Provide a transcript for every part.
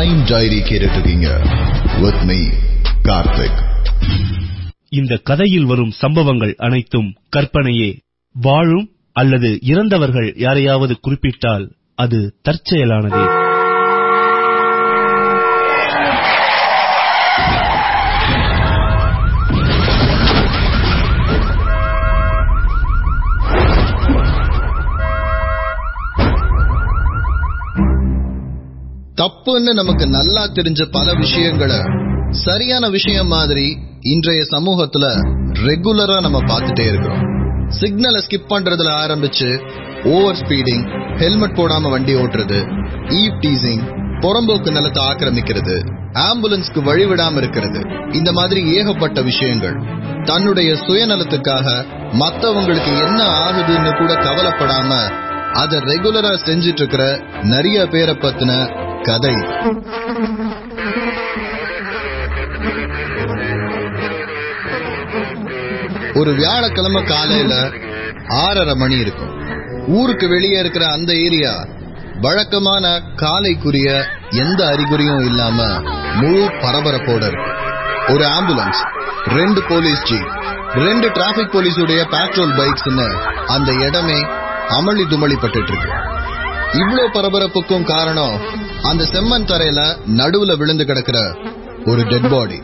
Crime diary கேட்டுட்டு with me Karthik. இந்த கதையில் வரும் சம்பவங்கள் அனைத்தும் கற்பனையே. வாழும் அல்லது இறந்தவர்கள் யாரையாவது குறிப்பிட்டால் அது தற்செயலானதே. தப்புன்னு நமக்கு நல்லா தெரிஞ்ச பல விஷயங்களை சரியான விஷயம் மாதிரி இன்றைய சமூகத்துல ரெகுலரா நம்ம பார்த்துட்டே இருக்கிறோம். சிக்னலை ஸ்கிப் பண்றதுல ஆரம்பிச்சு ஓவர் ஸ்பீடிங் ஹெல்மெட் போடாம வண்டி ஓட்டுறது ஈவ் டீசிங் புறம்போக்கு நிலத்தை ஆக்கிரமிக்கிறது ஆம்புலன்ஸ்க்கு வழிவிடாம இருக்கிறது. இந்த மாதிரி ஏகப்பட்ட விஷயங்கள். தன்னுடைய சுயநலத்துக்காக மத்தவங்களுக்கு என்ன ஆகுதுன்னு கூட கவலைப்படாம அதை ரெகுலரா செஞ்சிட்டு இருக்கிற நிறைய பேரை பத்தின கதை. ஒரு வியாழக்கிழமை காலையில ஆறரை மணி இருக்கும். ஊருக்கு வெளியே இருக்கிற அந்த ஏரியா வழக்கமான காலைக்குரிய எந்த அறிகுறியும் இல்லாம முழு பரபரப்போட இருக்கும் ஒரு ஆம்புலன்ஸ் ரெண்டு போலீஸ் ஜீப் ரெண்டு டிராபிக் போலீஸுடைய பேட்ரோல் பைக்ஸ்னு அந்த இடமே அமளி துமளி இருக்கு. இவ்வளவு பரபரப்புக்கும் காரணம் அந்த செம்மண் தரையில நடுவுல விழுந்து கிடக்கிற ஒரு டெட் பாடி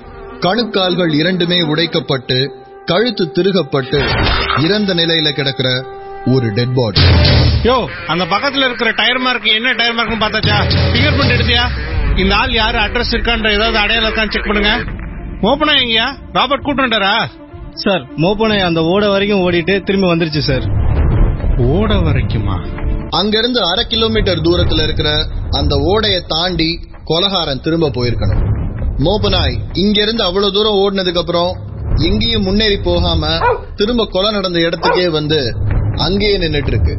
கணுக்கால்கள் இரண்டுமே உடைக்கப்பட்டு கழுத்து திருகப்பட்டு இறந்த நிலையில கிடக்கிற ஒரு டெட் பாடி யோ அந்த பக்கத்துல இருக்கிற டயர் மார்க் என்ன டயர் மார்க்னு பார்த்தாச்சா? ஃபிங்கர் பிரிண்ட் எடுத்தியா? இந்த ஆள் யாரு? அட்ரஸ் இருக்கான்ற ஏதாவது அடையாளம் இருக்கான்னு செக் பண்ணுங்க. ஓப்பனா எங்கயா? ராபர்ட் கூட்டுட்டாரா சார் மோப்பனை அந்த ஓட வரைக்கும் ஓடிட்டு திரும்பி வந்துருச்சு சார். ஓட வரைக்குமா? அங்கிருந்து அரை கிலோமீட்டர் தூரத்துல இருக்கிற அந்த ஓடைய தாண்டி கொலகாரன் திரும்ப போயிருக்கணும். மோப்பனாய் இங்க இருந்து அவ்வளவு தூரம் ஓடினதுக்கு அப்புறம் எங்கேயும் முன்னேறி போகாம திரும்ப கொலை நடந்த இடத்துக்கே வந்து அங்கேயே நின்னுட்டு இருக்கு.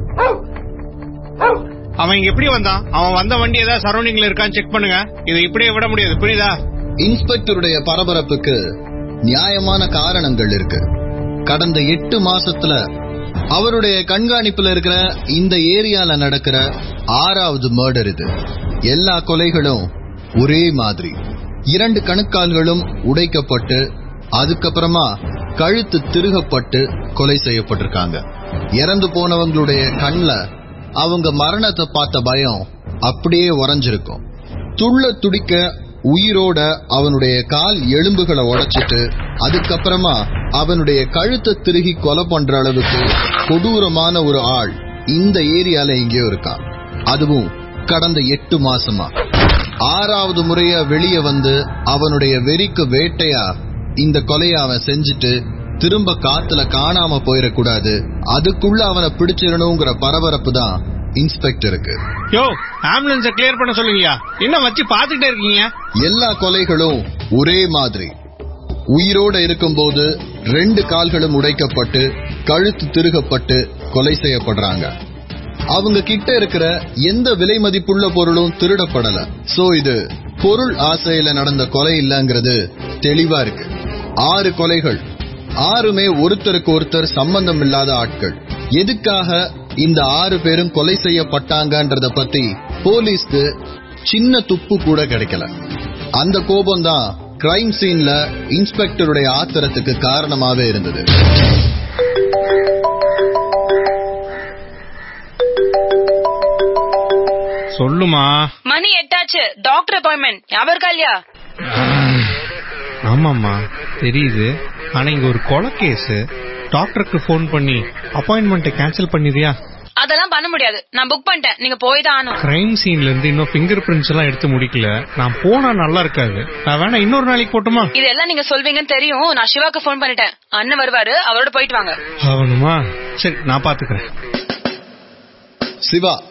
அவன் இங்க எப்படி வந்தான்? அவன் வந்த வண்டி ஏதாவது சரௌண்டிங்ல இருக்கான்னு செக் பண்ணுங்க. இதை இப்படியே விட முடியாது. புரியுதா? இன்ஸ்பெக்டருடைய பரபரப்புக்கு நியாயமான காரணங்கள் இருக்கு. கடந்த எட்டு மாசத்துல அவருடைய கண்காணிப்புல இருக்கிற இந்த ஏரியால நடக்கிற ஆறாவது மர்டர் இது. எல்லா கொலைகளும் ஒரே மாதிரி. இரண்டு கணுக்கால்களும் உடைக்கப்பட்டு அதுக்கப்புறமா கழுத்து திருகப்பட்டு கொலை செய்யப்பட்டிருக்காங்க. இறந்து போனவங்களுடைய கண்ல அவங்க மரணத்தை பார்த்த பயம் அப்படியே உறைஞ்சிருக்கும். துள்ள துடிக்க உயிரோட அவனுடைய கால் எலும்புகளை உடைச்சிட்டு அதுக்கப்புறமா அவனுடைய கழுத்தை திருகி கொலை பண்ற அளவுக்கு கொடூரமான ஒரு ஆள் இந்த ஏரியால எங்கேயோ இருக்கான். அதுவும் கடந்த எட்டு மாசமா. ஆறாவது முறையா வெளியே வந்து அவனுடைய வெறிக்கு வேட்டையா இந்த கொலையை அவன் செஞ்சுட்டு திரும்ப காத்துல காணாம போயிடக்கூடாது. அதுக்குள்ள அவனை பிடிச்சிடணுங்கிற பரபரப்பு தான் இன்ஸ்பெக்டருக்கு. யோ ஆம்புலன்ஸ கிளியர் பண்ண சொல்லுங்கயா என்ன வச்சு பாத்துட்டே இருக்கீங்க? எல்லா கொலைகளும் ஒரே மாதிரி. உயிரோட இருக்கும்போது ரெண்டு கால்களும் உடைக்கப்பட்டு கழுத்து திருகப்பட்டு கொலை செய்யப்படுறாங்க. அவங்க கிட்ட இருக்கிற எந்த விலை மதிப்புள்ள பொருளும் திருடப்படல. சோ இது பொருள் ஆசையில நடந்த கொலை இல்லங்கிறது தெளிவா இருக்கு. ஆறு கொலைகள். ஆறுமே ஒருத்தருக்கு ஒருத்தர் சம்பந்தம் இல்லாத ஆட்கள். எதுக்காக இந்த ஆறு பேரும் கொலை செய்யப்பட்டாங்கன்றத பத்தி போலீஸ்க்கு சின்ன துப்பு கூட கிடைக்கல. அந்த கோபம் தான் கிரைம் சீன்ல இன்ஸ்பெக்டருடைய ஆத்திரத்துக்கு காரணமாவே இருந்தது. சொல்லுமா? மணி எட்டாச்சு. டாக்டர் அப்பாயின்மெண்ட் ஞாபகம் இருக்கா இல்லையா? ஆமாம்மா. தெரியுது. ஆனா இங்க ஒரு கொலை கேஸ் டாக்டருக்கு ஃபோன் பண்ணி அப்பாயின்மெண்ட்டை கேன்சல் பண்ணிரியா அதெல்லாம் பண்ண முடியாது. நான் புக் பண்ணிட்டேன். நீங்க போய் தான் ஆகணும். கிரைம் சீன்ல இருந்து இன்னும் ஃபிங்கர் பிரிண்ட்ஸ் எல்லாம் எடுத்து முடிக்கல. நான் போனா நல்லா இருக்காது. நான் வேணா இன்னொரு நாளைக்கு போட்டுமா? இதெல்லாம் நீங்க சொல்வீங்கன்னு தெரியும். நான் சிவாக்கு ஃபோன் பண்ணிட்டேன். அண்ணன் வருவாரு. அவரோட போயிட்டு வாங்க. ஆகணுமா? சரி நான் பாத்துக்கிறேன். சிவா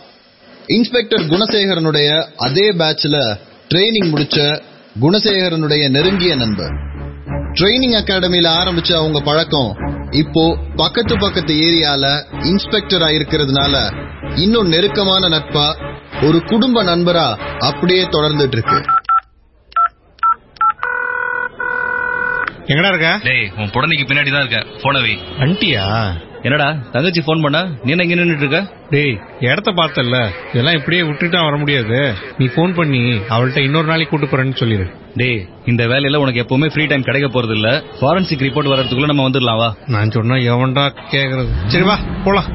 இன்ஸ்பெக்டர் குணசேகரனுடைய அதே பேட்ச்ல ட்ரைனிங் முடிச்ச குணசேகரனுடைய நெருங்கிய நண்பர். ட்ரைனிங் அகாடமியில ஆரம்பிச்ச அவங்க பழக்கம் இப்போ பக்கத்து பக்கத்து ஏரியால இன்ஸ்பெக்டரா இருக்கிறதுனால இன்னும் நெருக்கமான நட்பா ஒரு குடும்ப நண்பரா அப்படியே தொடர்ந்துட்டு இருக்கு எங்கடா இருக்க? டேய் உன் புடனைக்கு பின்னாடி தான் இருக்க. போன வை. அண்டியா என்னடா தங்கச்சி ஃபோன் பண்ணா? நீ என்ன இங்க நின்னுட்டு இருக்க? டேய் இடத்த பார்த்தல இதெல்லாம் இப்படியே விட்டுட்டா வர முடியாது. நீ ஃபோன் பண்ணி அவள்கிட்ட இன்னொரு நாளைக்கு கூட்டு போறேன்னு சொல்லிடு டேய் இந்த வேலையில உனக்கு எப்பவுமே ஃப்ரீ டைம் கிடைக்க போறது இல்ல ஃபாரன்சிக் ரிப்போர்ட் வரதுக்குள்ள நம்ம வந்துடலாம் வா. நான் சொன்னா எவன்டா கேக்குறது? சரி வா போலாம்.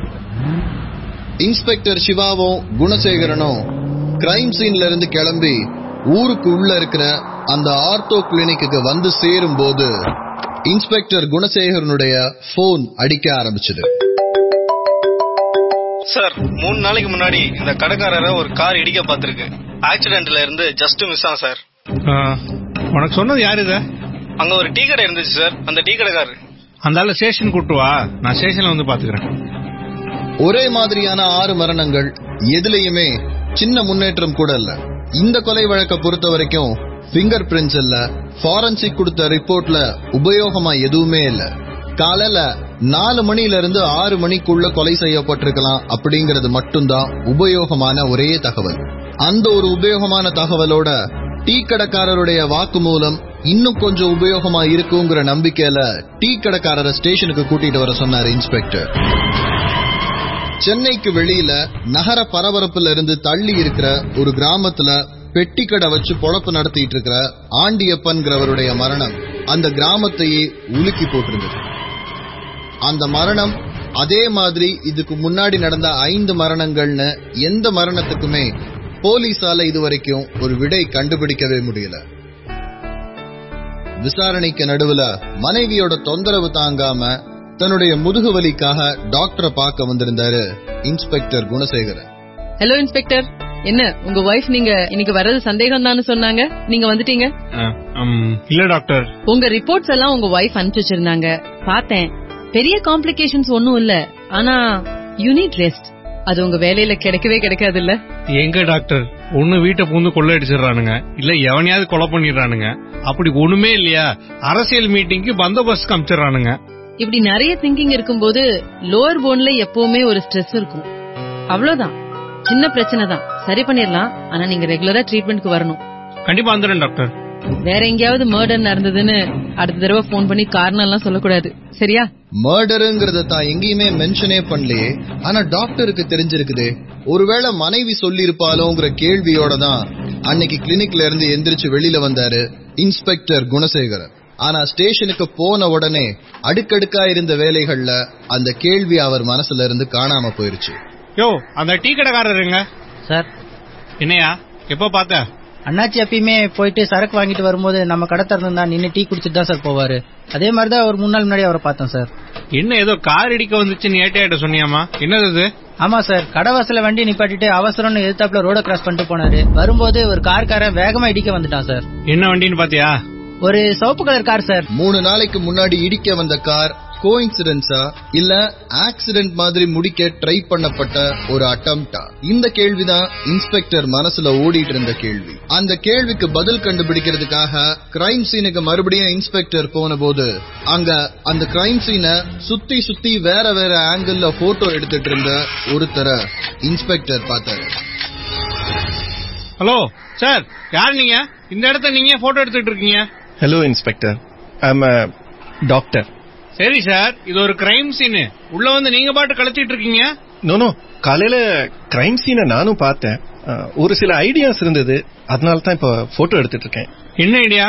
இன்ஸ்பெக்டர் சிவாவும் குணசேகரனும் கிரைம் சீன்ல இருந்து கிளம்பி ஊருக்கு உள்ள இருக்கிற அந்த ஆர்த்தோ கிளினிக்கு வந்து சேரும் போது இன்ஸ்பெக்டர் குணசேகரனுடைய போன் அடிக்க ஆரம்பிச்சது. சார் மூணு நாளைக்கு முன்னாடி இந்த கடைக்காரரை ஒரு கார் இடிக்க பார்த்திருக்கு. ஆக்சிடென்ட்ல இருந்து ஜஸ்ட் மிஸ் ஆகும் சார். ஆ, உனக்கு சொன்னது யாரு இத? அங்க ஒரு டீ கடை இருந்துச்சு சார். அந்த டீ கடைக்காரர். அந்த ஆளு ஸ்டேஷன் கூட்டு வா. நான் ஸ்டேஷன்ல வந்து பாத்துக்கிறேன் ஒரே மாதிரியான ஆறு மரணங்கள் எதுலயுமே சின்ன முன்னேற்றம் கூட இல்ல. இந்த கொலை வழக்க பொறுத்த வரைக்கும் பிங்கர் பிரிண்ட்ஸ் இல்ல ஃபாரன்சிக் கொடுத்த ரிப்போர்ட்ல உபயோகமா எதுவுமே இல்ல. காலையில நாலு மணில இருந்து ஆறு மணிக்குள்ள கொலை செய்யப்பட்டிருக்கலாம் அப்படிங்கறது மட்டும்தான் உபயோகமான ஒரே தகவல். அந்த ஒரு உபயோகமான தகவலோட டீ கடைக்காரருடைய வாக்குமூலம் இன்னும் கொஞ்சம் உபயோகமா இருக்குங்கிற நம்பிக்கையில டீ கடைக்காரரை ஸ்டேஷனுக்கு கூட்டிட்டு வர சொன்னார் இன்ஸ்பெக்டர். சென்னைக்கு வெளியில நகர பரபரப்புல இருந்து தள்ளி இருக்கிற ஒரு கிராமத்துல பெட்டி கடை வச்சு பொழப்பு நடத்திட்டு இருக்கிற ஆண்டியப்பன்கிறவருடைய மரணம் அந்த கிராமத்தையே உலுக்கி போட்டிருந்தது. அந்த மரணம் அதே மாதிரி இதுக்கு முன்னாடி நடந்த ஐந்து மரணங்கள்னு எந்த மரணத்துக்குமே போலீஸால இதுவரைக்கும் ஒரு விடை கண்டுபிடிக்கவே முடியல. விசாரணைக்கு நடுவுல மனைவியோட தொந்தரவு தாங்காம தன்னுடைய முதுகு வலிக்காக டாக்டரை பார்க்க வந்திருந்தாரு இன்ஸ்பெக்டர் குணசேகரன். Hello inspector. என்ன உங்க ஒய்ஃப் நீங்க இன்னைக்கு வர்றது சந்தேகம் தான் சொன்னாங்க? நீங்க வந்துட்டீங்க? இல்ல டாக்டர் உங்க ரிப்போர்ட்ஸ் எல்லாம் உங்க ஒய்ஃப் அனுப்பிச்சு வச்சிருந்தாங்க. பார்த்தேன். பெரிய காம்ப்ளிகேஷன்ஸ் ஒண்ணும் இல்ல. ஆனா யூனிட் ரெஸ்ட் அது உங்க வேலையில கிடைக்கவே கிடைக்காது இல்ல எங்க டாக்டர் ஒண்ணு வீட்டை பூந்து கொள்ளையடிச்சிடுறானுங்க. இல்ல எவனையாவது கொலை பண்ணிடுறானுங்க. அப்படி ஒண்ணுமே இல்லையா? அரசியல் மீட்டிங்க்கு பந்தோபஸ்து அமிச்சிடுறானுங்க இப்படி நிறைய திங்கிங் இருக்கும்போது லோவர் போன்ல எப்பவுமே ஒரு ஸ்ட்ரெஸ் இருக்கும். அவ்வளவுதான். சின்ன பிரச்சனை தான். சரி பண்ணிடலாம். ஆனா நீங்க ரெகுலரா ட்ரீட்மெண்ட்க்கு வரணும். கண்டிப்பா வந்துடுறேன் டாக்டர் வேற எங்கேயாவது மர்டர் நடந்ததுன்னு அடுத்த தடவை போன் பண்ணி காரணம் எல்லாம் சொல்லக்கூடாது. சரியா? மர்டருங்கிறத தான் எங்கேயுமே மென்ஷனே பண்ணலையே. ஆனா டாக்டருக்கு தெரிஞ்சிருக்குதே. ஒருவேளை மனைவி சொல்லியிருப்பாளோங்கிற கேள்வியோட தான் அன்னைக்கு கிளினிக்ல இருந்து எந்திரிச்சு வெளியில வந்தாரு இன்ஸ்பெக்டர் குணசேகரன். ஆனா ஸ்டேஷனுக்கு போன உடனே அடுக்கடுக்கா இருந்த வேலைகள்ல அந்த கேள்வி அவர் மனசுல இருந்து காணாம போயிருச்சு. யோ அந்த டீ கடைக்காரருங்க சார். என்னையா? எப்ப பார்த்த? அண்ணாச்சி எப்பயுமே போயிட்டு சரக்கு வாங்கிட்டு வரும்போது நம்ம கடை திறந்துருந்தா நின்று டீ குடிச்சிட்டு தான் சார் போவாரு. அதே மாதிரி தான் ஒரு மூணு நாள் முன்னாடி அவரை பார்த்தேன் சார். என்ன ஏதோ கார் இடிக்க வந்துச்சுன்னு ஏட்டையாட்ட சொன்னியாமா என்னது இது? ஆமா சார் கடை வாசல்ல வண்டி நிப்பாட்டிட்டு அவசரம்னு எதிர்த்தாப்புல ரோட கிராஸ் பண்ணிட்டு போனாரு. வரும்போது ஒரு கார்காரன் வேகமா இடிக்க வந்துட்டான் சார். என்ன வண்டின்னு பாத்தியா ஒரு சிவப்பு கலர் கார் சார். மூணு நாளைக்கு முன்னாடி இடிக்க வந்த கார் கோயின்சிடன்ஸா இல்ல ஆக்சிடென்ட் மாதிரி முடிக்க ட்ரை பண்ணப்பட்ட ஒரு அட்டம்ப்டா இந்த கேள்விதான் இன்ஸ்பெக்டர் மனசுல ஓடிட்டு இருந்த கேள்வி. அந்த கேள்விக்கு பதில் கண்டுபிடிக்கிறதுக்காக கிரைம் சீனுக்கு மறுபடியும் இன்ஸ்பெக்டர் போன போது அங்க அந்த கிரைம் சீனை சுத்தி சுத்தி வேற வேற ஆங்கிள் போட்டோ எடுத்துட்டு இருந்த ஒருத்தரை இன்ஸ்பெக்டர் பார்த்தாரு. ஹலோ சார் யார் நீங்க? இந்த இடத்த நீங்க போட்டோ எடுத்துட்டு இருக்கீங்க? ஹலோ இன்ஸ்பெக்டர் அ டாக்டர் சரி சார். இது ஒரு கிரைம் சீனு உள்ள வந்து நீங்க பாட்டு கழிச்சிட்டு இருக்கீங்க? நோ நோ காலையில கிரைம் சீனை நானும் பார்த்தேன். ஒரு சில ஐடியாஸ் இருந்தது. அதனால தான் இப்போ போட்டோ எடுத்துட்டு இருக்கேன். என்ன ஐடியா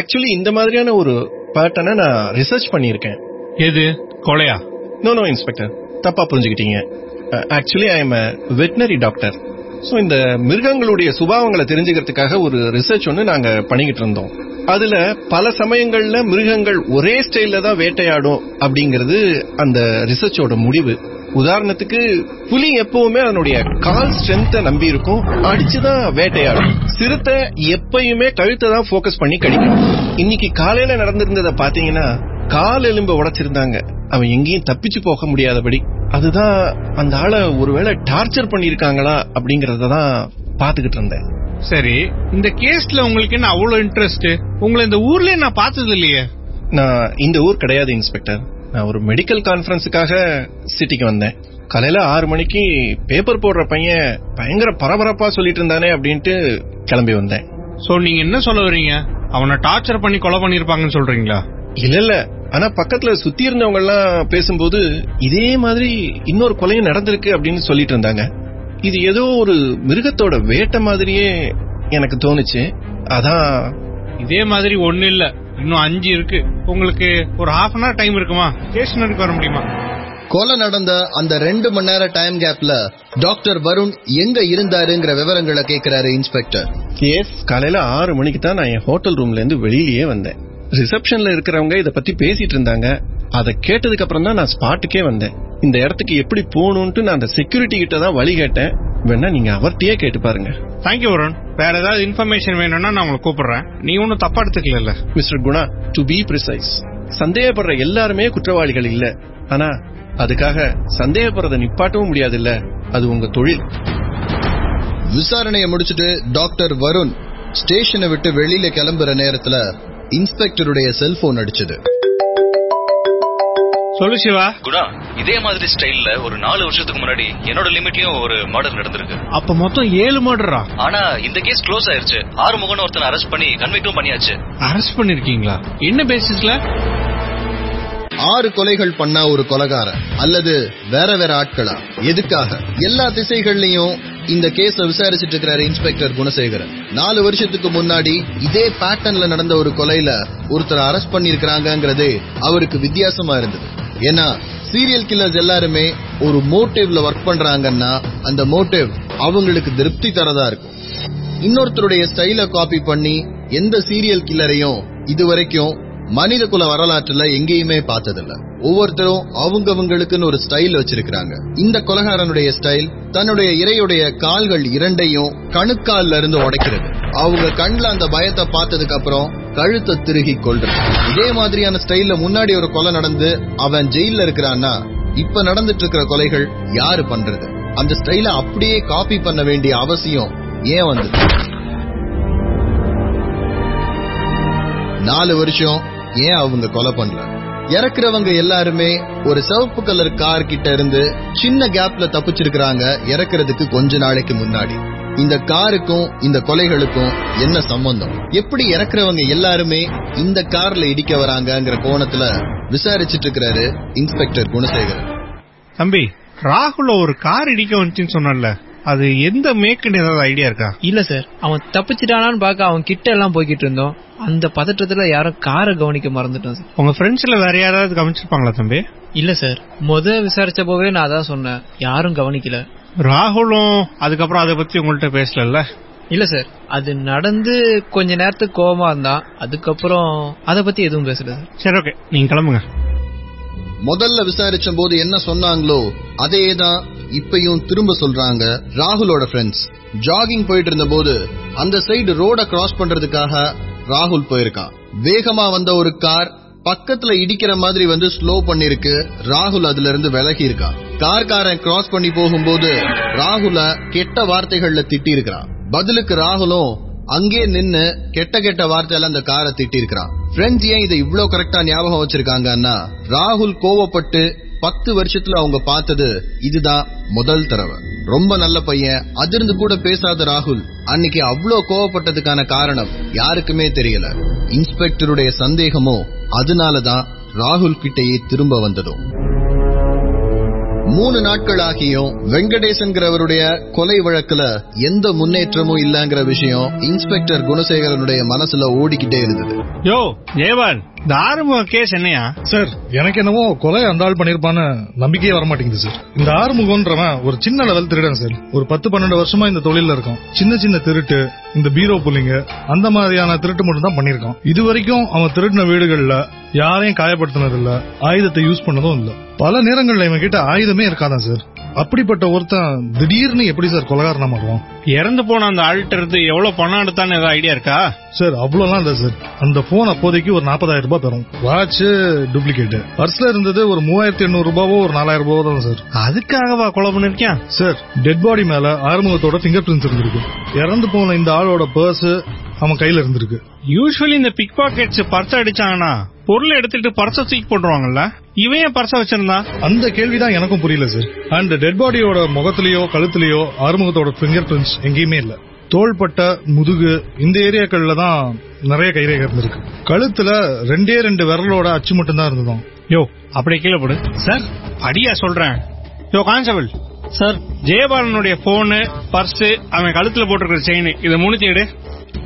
ஆக்சுவலி இந்த மாதிரியான ஒரு பேட்டர்னை நான் ரிசர்ச் பண்ணியிருக்கேன். எது? கொலையா? நோ நோ இன்ஸ்பெக்டர் தப்பா புரிஞ்சுக்கிட்டீங்க. Actually I am veterinary doctor so இந்த மிருகங்களுடைய சுபாவங்களை தெரிஞ்சுக்கிறதுக்காக ஒரு ரிசர்ச் ஒன்று நாங்கள் பண்ணிக்கிட்டு இருந்தோம். அதுல பல சமயங்கள்ல மிருகங்கள் ஒரே ஸ்டைலில் தான் வேட்டையாடும் அப்படிங்கிறது அந்த ரிசர்ச்சோட முடிவு. உதாரணத்துக்கு புலி எப்பவுமே அதனுடைய கால் ஸ்ட்ரென்த்தை நம்பி இருக்கும். அடிச்சுதான் வேட்டையாடும். சிறுத்தை எப்பயுமே கழுத்தை தான் ஃபோக்கஸ் பண்ணி கடிக்கும். இன்னைக்கு காலையில நடந்திருந்ததை பாத்தீங்கன்னா கால் எலும்பை உடைச்சிருந்தாங்க. அவன் எங்கேயும் தப்பிச்சு போக முடியாதபடி. அதுதான் அந்த ஆளை ஒருவேளை டார்ச்சர் பண்ணிருக்காங்களா அப்படிங்கறத தான் பாத்துக்கிட்டு இருந்தேன். சரி இந்த கேஸ்ல உங்களுக்கு என்ன அவ்வளவு இன்ட்ரெஸ்ட் உங்களை இந்த ஊர்லயே நான் பார்த்தது இல்லையே. நான் இந்த ஊர் கிடையாது இன்ஸ்பெக்டர். நான் ஒரு மெடிக்கல் கான்ஃபரன்ஸுக்காக சிட்டிக்கு வந்தேன். காலையில ஆறு மணிக்கு பேப்பர் போடுற பையன் பயங்கர பரபரப்பா சொல்லிட்டு இருந்தானே அப்படின்ட்டு கிளம்பி வந்தேன். சோ நீங்க என்ன சொல்ல வர்றீங்க? அவனை டார்ச்சர் பண்ணி கொலை பண்ணிருப்பாங்கன்னு சொல்றீங்களா? இல்ல இல்ல. ஆனா பக்கத்துல சுத்தி இருந்தவங்க எல்லாம் பேசும்போது இதே மாதிரி இன்னொரு கொலையும் நடந்திருக்கு அப்படின்னு சொல்லிட்டு இருந்தாங்க. இது ஏதோ ஒரு மிருகத்தோட வேட்டை மாதிரியே எனக்கு தோணுச்சு. அதான் இதே மாதிரி ஒண்ணு இல்ல. இன்னும் அஞ்சு இருக்கு. உங்களுக்கு ஒரு ஹாஃப் அன் ஹவர் டைம் இருக்குமா? ஸ்டேஷனருக்கு வர முடியுமா? கொலை நடந்த அந்த ரெண்டு மணி நேர டைம் கேப்ல டாக்டர் வருண் எங்க இருந்தாருங்கிற விவரங்களை கேக்குறாரு இன்ஸ்பெக்டர். எஸ் காலையில ஆறு மணிக்கு தான் நான் என் ஹோட்டல் ரூம்ல இருந்து வெளியிலேயே வந்தேன். ரிசப்ஷன்ல இருக்கிறவங்க இத பத்தி பேசிட்டு இருந்தாங்க. அதை கேட்டதுக்கு அப்புறம் தான் நான் ஸ்பாட்டுக்கே வந்தேன். இந்த இடத்துக்கு எப்படி போகணும்ட்டு நான் அந்த செக்யூரிட்டி கிட்ட தான் வழி கேட்டேன். வேணா நீங்க அவர்கிட்டயே கேட்டு பாருங்க. தேங்க்யூ வருண் வேற ஏதாவது இன்ஃபர்மேஷன் வேணும்னா நான் உங்களை கூப்பிடுறேன். நீ ஒன்னும் தப்பா எடுத்துக்கல mister Guna to be precise சந்தேகப்படுற எல்லாருமே குற்றவாளிகள் இல்ல. ஆனா அதுக்காக சந்தேகப்படுறத நிப்பாட்டவும் முடியாது இல்ல அது உங்க தொழில். விசாரணையை முடிச்சிட்டு டாக்டர் வருண் ஸ்டேஷனை விட்டு வெளியில கிளம்புற நேரத்துல இன்ஸ்பெக்டருடைய செல்போன் அடிச்சது. சொல்லு சிவா. குணா இதே மாதிரி ஸ்டைல்ல ஒரு நாலு வருஷத்துக்கு முன்னாடி என்னோட லிமிட்லயும் ஒரு மர்டர் நடந்திருக்கு. அப்ப மொத்தம் ஏழு மர்டரா? ஆனா இந்த கேஸ் க்ளோஸ் ஆயிருச்சு. ஆறு முகன் ஒருத்தனை அரெஸ்ட் பண்ணி கன்விக்டும் பண்ணியாச்சு. அரெஸ்ட் பண்ணிருக்கீங்களா? என்ன பேசிஸ்ல? ஆறு கொலைகள் பண்ண ஒரு கொலகாரன் அல்லது வேற வேற ஆட்களா? எதுக்காக? எல்லா திசைகள்லயும் இந்த கேஸ விசாரிச்சிட்டு இருக்கிறாரு இன்ஸ்பெக்டர் குணசேகரன். நாலு வருஷத்துக்கு முன்னாடி இதே பேட்டர்ன்ல நடந்த ஒரு கொலையில ஒருத்தர் அரெஸ்ட் பண்ணிருக்கிறாங்கிறதே அவருக்கு வித்தியாசமா இருந்தது. ஏன்னா சீரியல் கில்லர்ஸ் எல்லாருமே ஒரு மோட்டிவ்ல ஒர்க் பண்றாங்கன்னா அந்த மோட்டிவ் அவங்களுக்கு திருப்தி தரதா இருக்கும். இன்னொருத்தருடைய ஸ்டைல காப்பி பண்ணி எந்த சீரியல் கில்லரையும் இதுவரைக்கும் மனித குல வரலாற்றுல எங்கேயுமே பார்த்ததில்ல. ஒவ்வொருத்தரும் அவங்கவங்களுக்குன்னு ஒரு ஸ்டைல் வச்சிருக்கிறாங்க. இந்த கொலகாரனுடைய ஸ்டைல் தன்னுடைய இரையுடைய கால்கள் இரண்டையும் கணுக்கால்ல இருந்து உடைக்கிறது. அவங்க கண்ல அந்த பயத்தை பார்த்ததுக்கு அப்புறம் கழுத்தை திருகி கொள்றது. இதே மாதிரியான ஸ்டைல்ல முன்னாடி ஒரு கொலை நடந்து அவன் ஜெயில இருக்கிறான்னா இப்ப நடந்துட்டு இருக்கிற கொலைகள் யாரு பண்றது? அந்த ஸ்டைல அப்படியே காப்பி பண்ண வேண்டிய அவசியம் ஏன் வந்தது? நாலு வருஷம் ஏன் அவங்க கொலை பண்ணல? இறக்குறவங்க எல்லாருமே ஒரு சிவப்பு கலர் கார் கிட்ட இருந்து சின்ன கேப்ல தப்பிச்சிருக்கிறாங்க இறக்குறதுக்கு கொஞ்ச நாளைக்கு முன்னாடி. இந்த காருக்கும் இந்த கொலைகளுக்கும் என்ன சம்பந்தம்? எப்படி இறக்குறவங்க எல்லாருமே இந்த கார்ல இடிக்க வராங்கங்கிற கோணத்துல விசாரிச்சிட்டு இருக்கிறாரு இன்ஸ்பெக்டர் குணசேகர். தம்பி ராகுல ஒரு கார் இடிக்க வந்துச்சுன்னு சொன்னல அது எந்த மேக்குன்னு ஏதாவது ஐடியா இருக்கா? இல்ல சார் அவன் தப்பிச்சிட்டானான்னு பார்க்க அவன் கிட்ட எல்லாம் போய்கிட்டு இருந்தோம். அந்த பதற்றத்துல யாரும் காரை கவனிக்க மறந்துட்டோம் சார் உங்க ஃப்ரெண்ட்ஸ்ல வேற யாராவது கவனிச்சிருப்பாங்களா தம்பி? இல்ல சார் முத விசாரிச்ச போவே நான் அதான் சொன்னேன். யாரும் கவனிக்கல. ராகுலும் அதுக்கப்புறம் அதை பத்தி உங்கள்ட்ட பேசல இல்ல சார் அது நடந்து கொஞ்ச நேரத்துக்கு கோவமா இருந்தான். அதுக்கப்புறம் அத பத்தி எதுவும் பேசல சார் சரி ஓகே நீங்க கிளம்புங்க. முதல்ல விசாரிச்ச போது என்ன சொன்னாங்களோ அதே தான் இப்பயும் திரும்ப சொல்றாங்க ராகுலோட ஃப்ரெண்ட்ஸ் ஜாகிங் போயிட்டு இருந்த போது அந்த சைடு ரோட கிராஸ் பண்றதுக்காக ராகுல் போயிருக்கான். வேகமா வந்த ஒரு கார் பக்கத்துல இடிக்கிற மாதிரி வந்து ஸ்லோ பண்ணிருக்கு. ராகுல் அதுல இருந்து விலகி இருக்கான். கார்காரன் கிராஸ் பண்ணி போகும்போது ராகுல கெட்ட வார்த்தைகள்ல திட்டி இருக்கிறான் பதிலுக்கு ராகுலும் அங்கே நின்னு கெட்ட கெட்ட வார்த்தையில அந்த காரை திட்டி இருக்கிறான் ஃப்ரெண்ட்ஸ் ஏன் இதை இவ்ளோ கரெக்டா ஞாபகம் வச்சிருக்காங்கன்னா ராகுல் கோவப்பட்டு பத்து வருஷத்துல அவங்க பார்த்தது இதுதான் முதல் தடவை. ரொம்ப நல்ல பையன். அதிர்ந்து கூட பேசாத ராகுல். அன்னைக்கு அவ்வளோ கோவப்பட்டதுக்கான காரணம் யாருக்குமே தெரியல. இன்ஸ்பெக்டருடைய சந்தேகமோ அதனாலதான் ராகுல் கிட்டேயே திரும்ப வந்ததும். மூணு நாட்கள் ஆகியும் வெங்கடேசன்கிறவருடைய கொலை வழக்குல எந்த முன்னேற்றமும் இல்லங்கிற விஷயம் இன்ஸ்பெக்டர் குணசேகரனுடைய மனசுல ஓடிக்கிட்டே இருந்தது. யோ ஜெயபால் இந்த ஆறுமுக கேஸ் என்னையா? சார் எனக்கு என்னவோ கொலை அந்த ஆள் பண்ணிருப்பான்னு நம்பிக்கையே வர மாட்டேங்குது சார். இந்த ஆறுமுகன்றவன் ஒரு சின்ன லெவல் திருடன் சார். ஒரு பத்து பன்னெண்டு வருஷமா இந்த தொழில இருக்கும் சின்ன சின்ன திருட்டு இந்த பீரோ புள்ளிங்க அந்த மாதிரியான திருட்டு மட்டும் தான் பண்ணிருக்கான். இது வரைக்கும் அவன் திருடின வீடுகள்ல யாரையும் காயப்படுத்தினது இல்ல ஆயுதத்தை யூஸ் பண்ணதும் இல்ல. பல நேரங்கள்ல இவன் கிட்ட ஆயுதமே இருக்காதான் சார். அப்படிப்பட்ட ஒருத்தன் திடீர்னு எப்படி சார் கொலகாரனா மாறுவான் இறந்து போன அந்த ஆள்கிட்ட இருந்து எவ்வளவு பணம் எடுத்தான்னு ஏதாவது ஐடியா இருக்கா? சார் அவ்வளவுலாம் இல்ல சார். அந்த போன் அப்போதைக்கு ஒரு நாற்பதாயிரம் ரூபாய் தரும். வாட்ச் டூப்ளிகேட் பர்ஸ்ல இருந்தது ஒரு மூவாயிரத்தி எண்ணூறு ரூபாவோ ஒரு நாலாயிரம் ரூபாவோ தான் சார் அதுக்காகவா கொலை பண்ணிருக்கியா சார் டெட் பாடி மேல ஆறுமுகத்தோட பிங்கர் பிரிண்ட்ஸ் இருந்திருக்கு. இறந்து போன இந்த ஆளோட பர்ஸ் அவன் கையில இருந்திருக்கு. யூஸ்வலி இந்த பிக் பாக்கெட்ஸ் பர்ஸ் அடிச்சாங்கன்னா பொருளை எடுத்துட்டு பர்ஸ தூக்கி போட்டுருவாங்கல்ல? இவன் ஏன் பர்ஸ வச்சிருந்தா? அந்த கேள்விதான் எனக்கும் புரியல சார் அண்ட் டெட் பாடியோட முகத்திலேயோ கழுத்திலேயோ ஆறுமுகத்தோட பிங்கர் பிரிண்ட்ஸ் எங்கேயுமே இல்ல. தோள்பட்டை முதுகு இந்த ஏரியாக்கள்ல தான் நிறைய கைரேகை இருந்திருக்கு. கழுத்துல ரெண்டே ரெண்டு விரலோட அச்சு மட்டும் தான் இருந்ததும். யோ அப்படியே கீழே போடு. சார் அடியா சொல்றேன். யோ கான்ஸ்டபிள் சார் ஜெயபாலனுடைய போனு பர்ஸ் அவன் கழுத்துல போட்டிருக்கிற செயின் இதை மூணுத்தி எடு.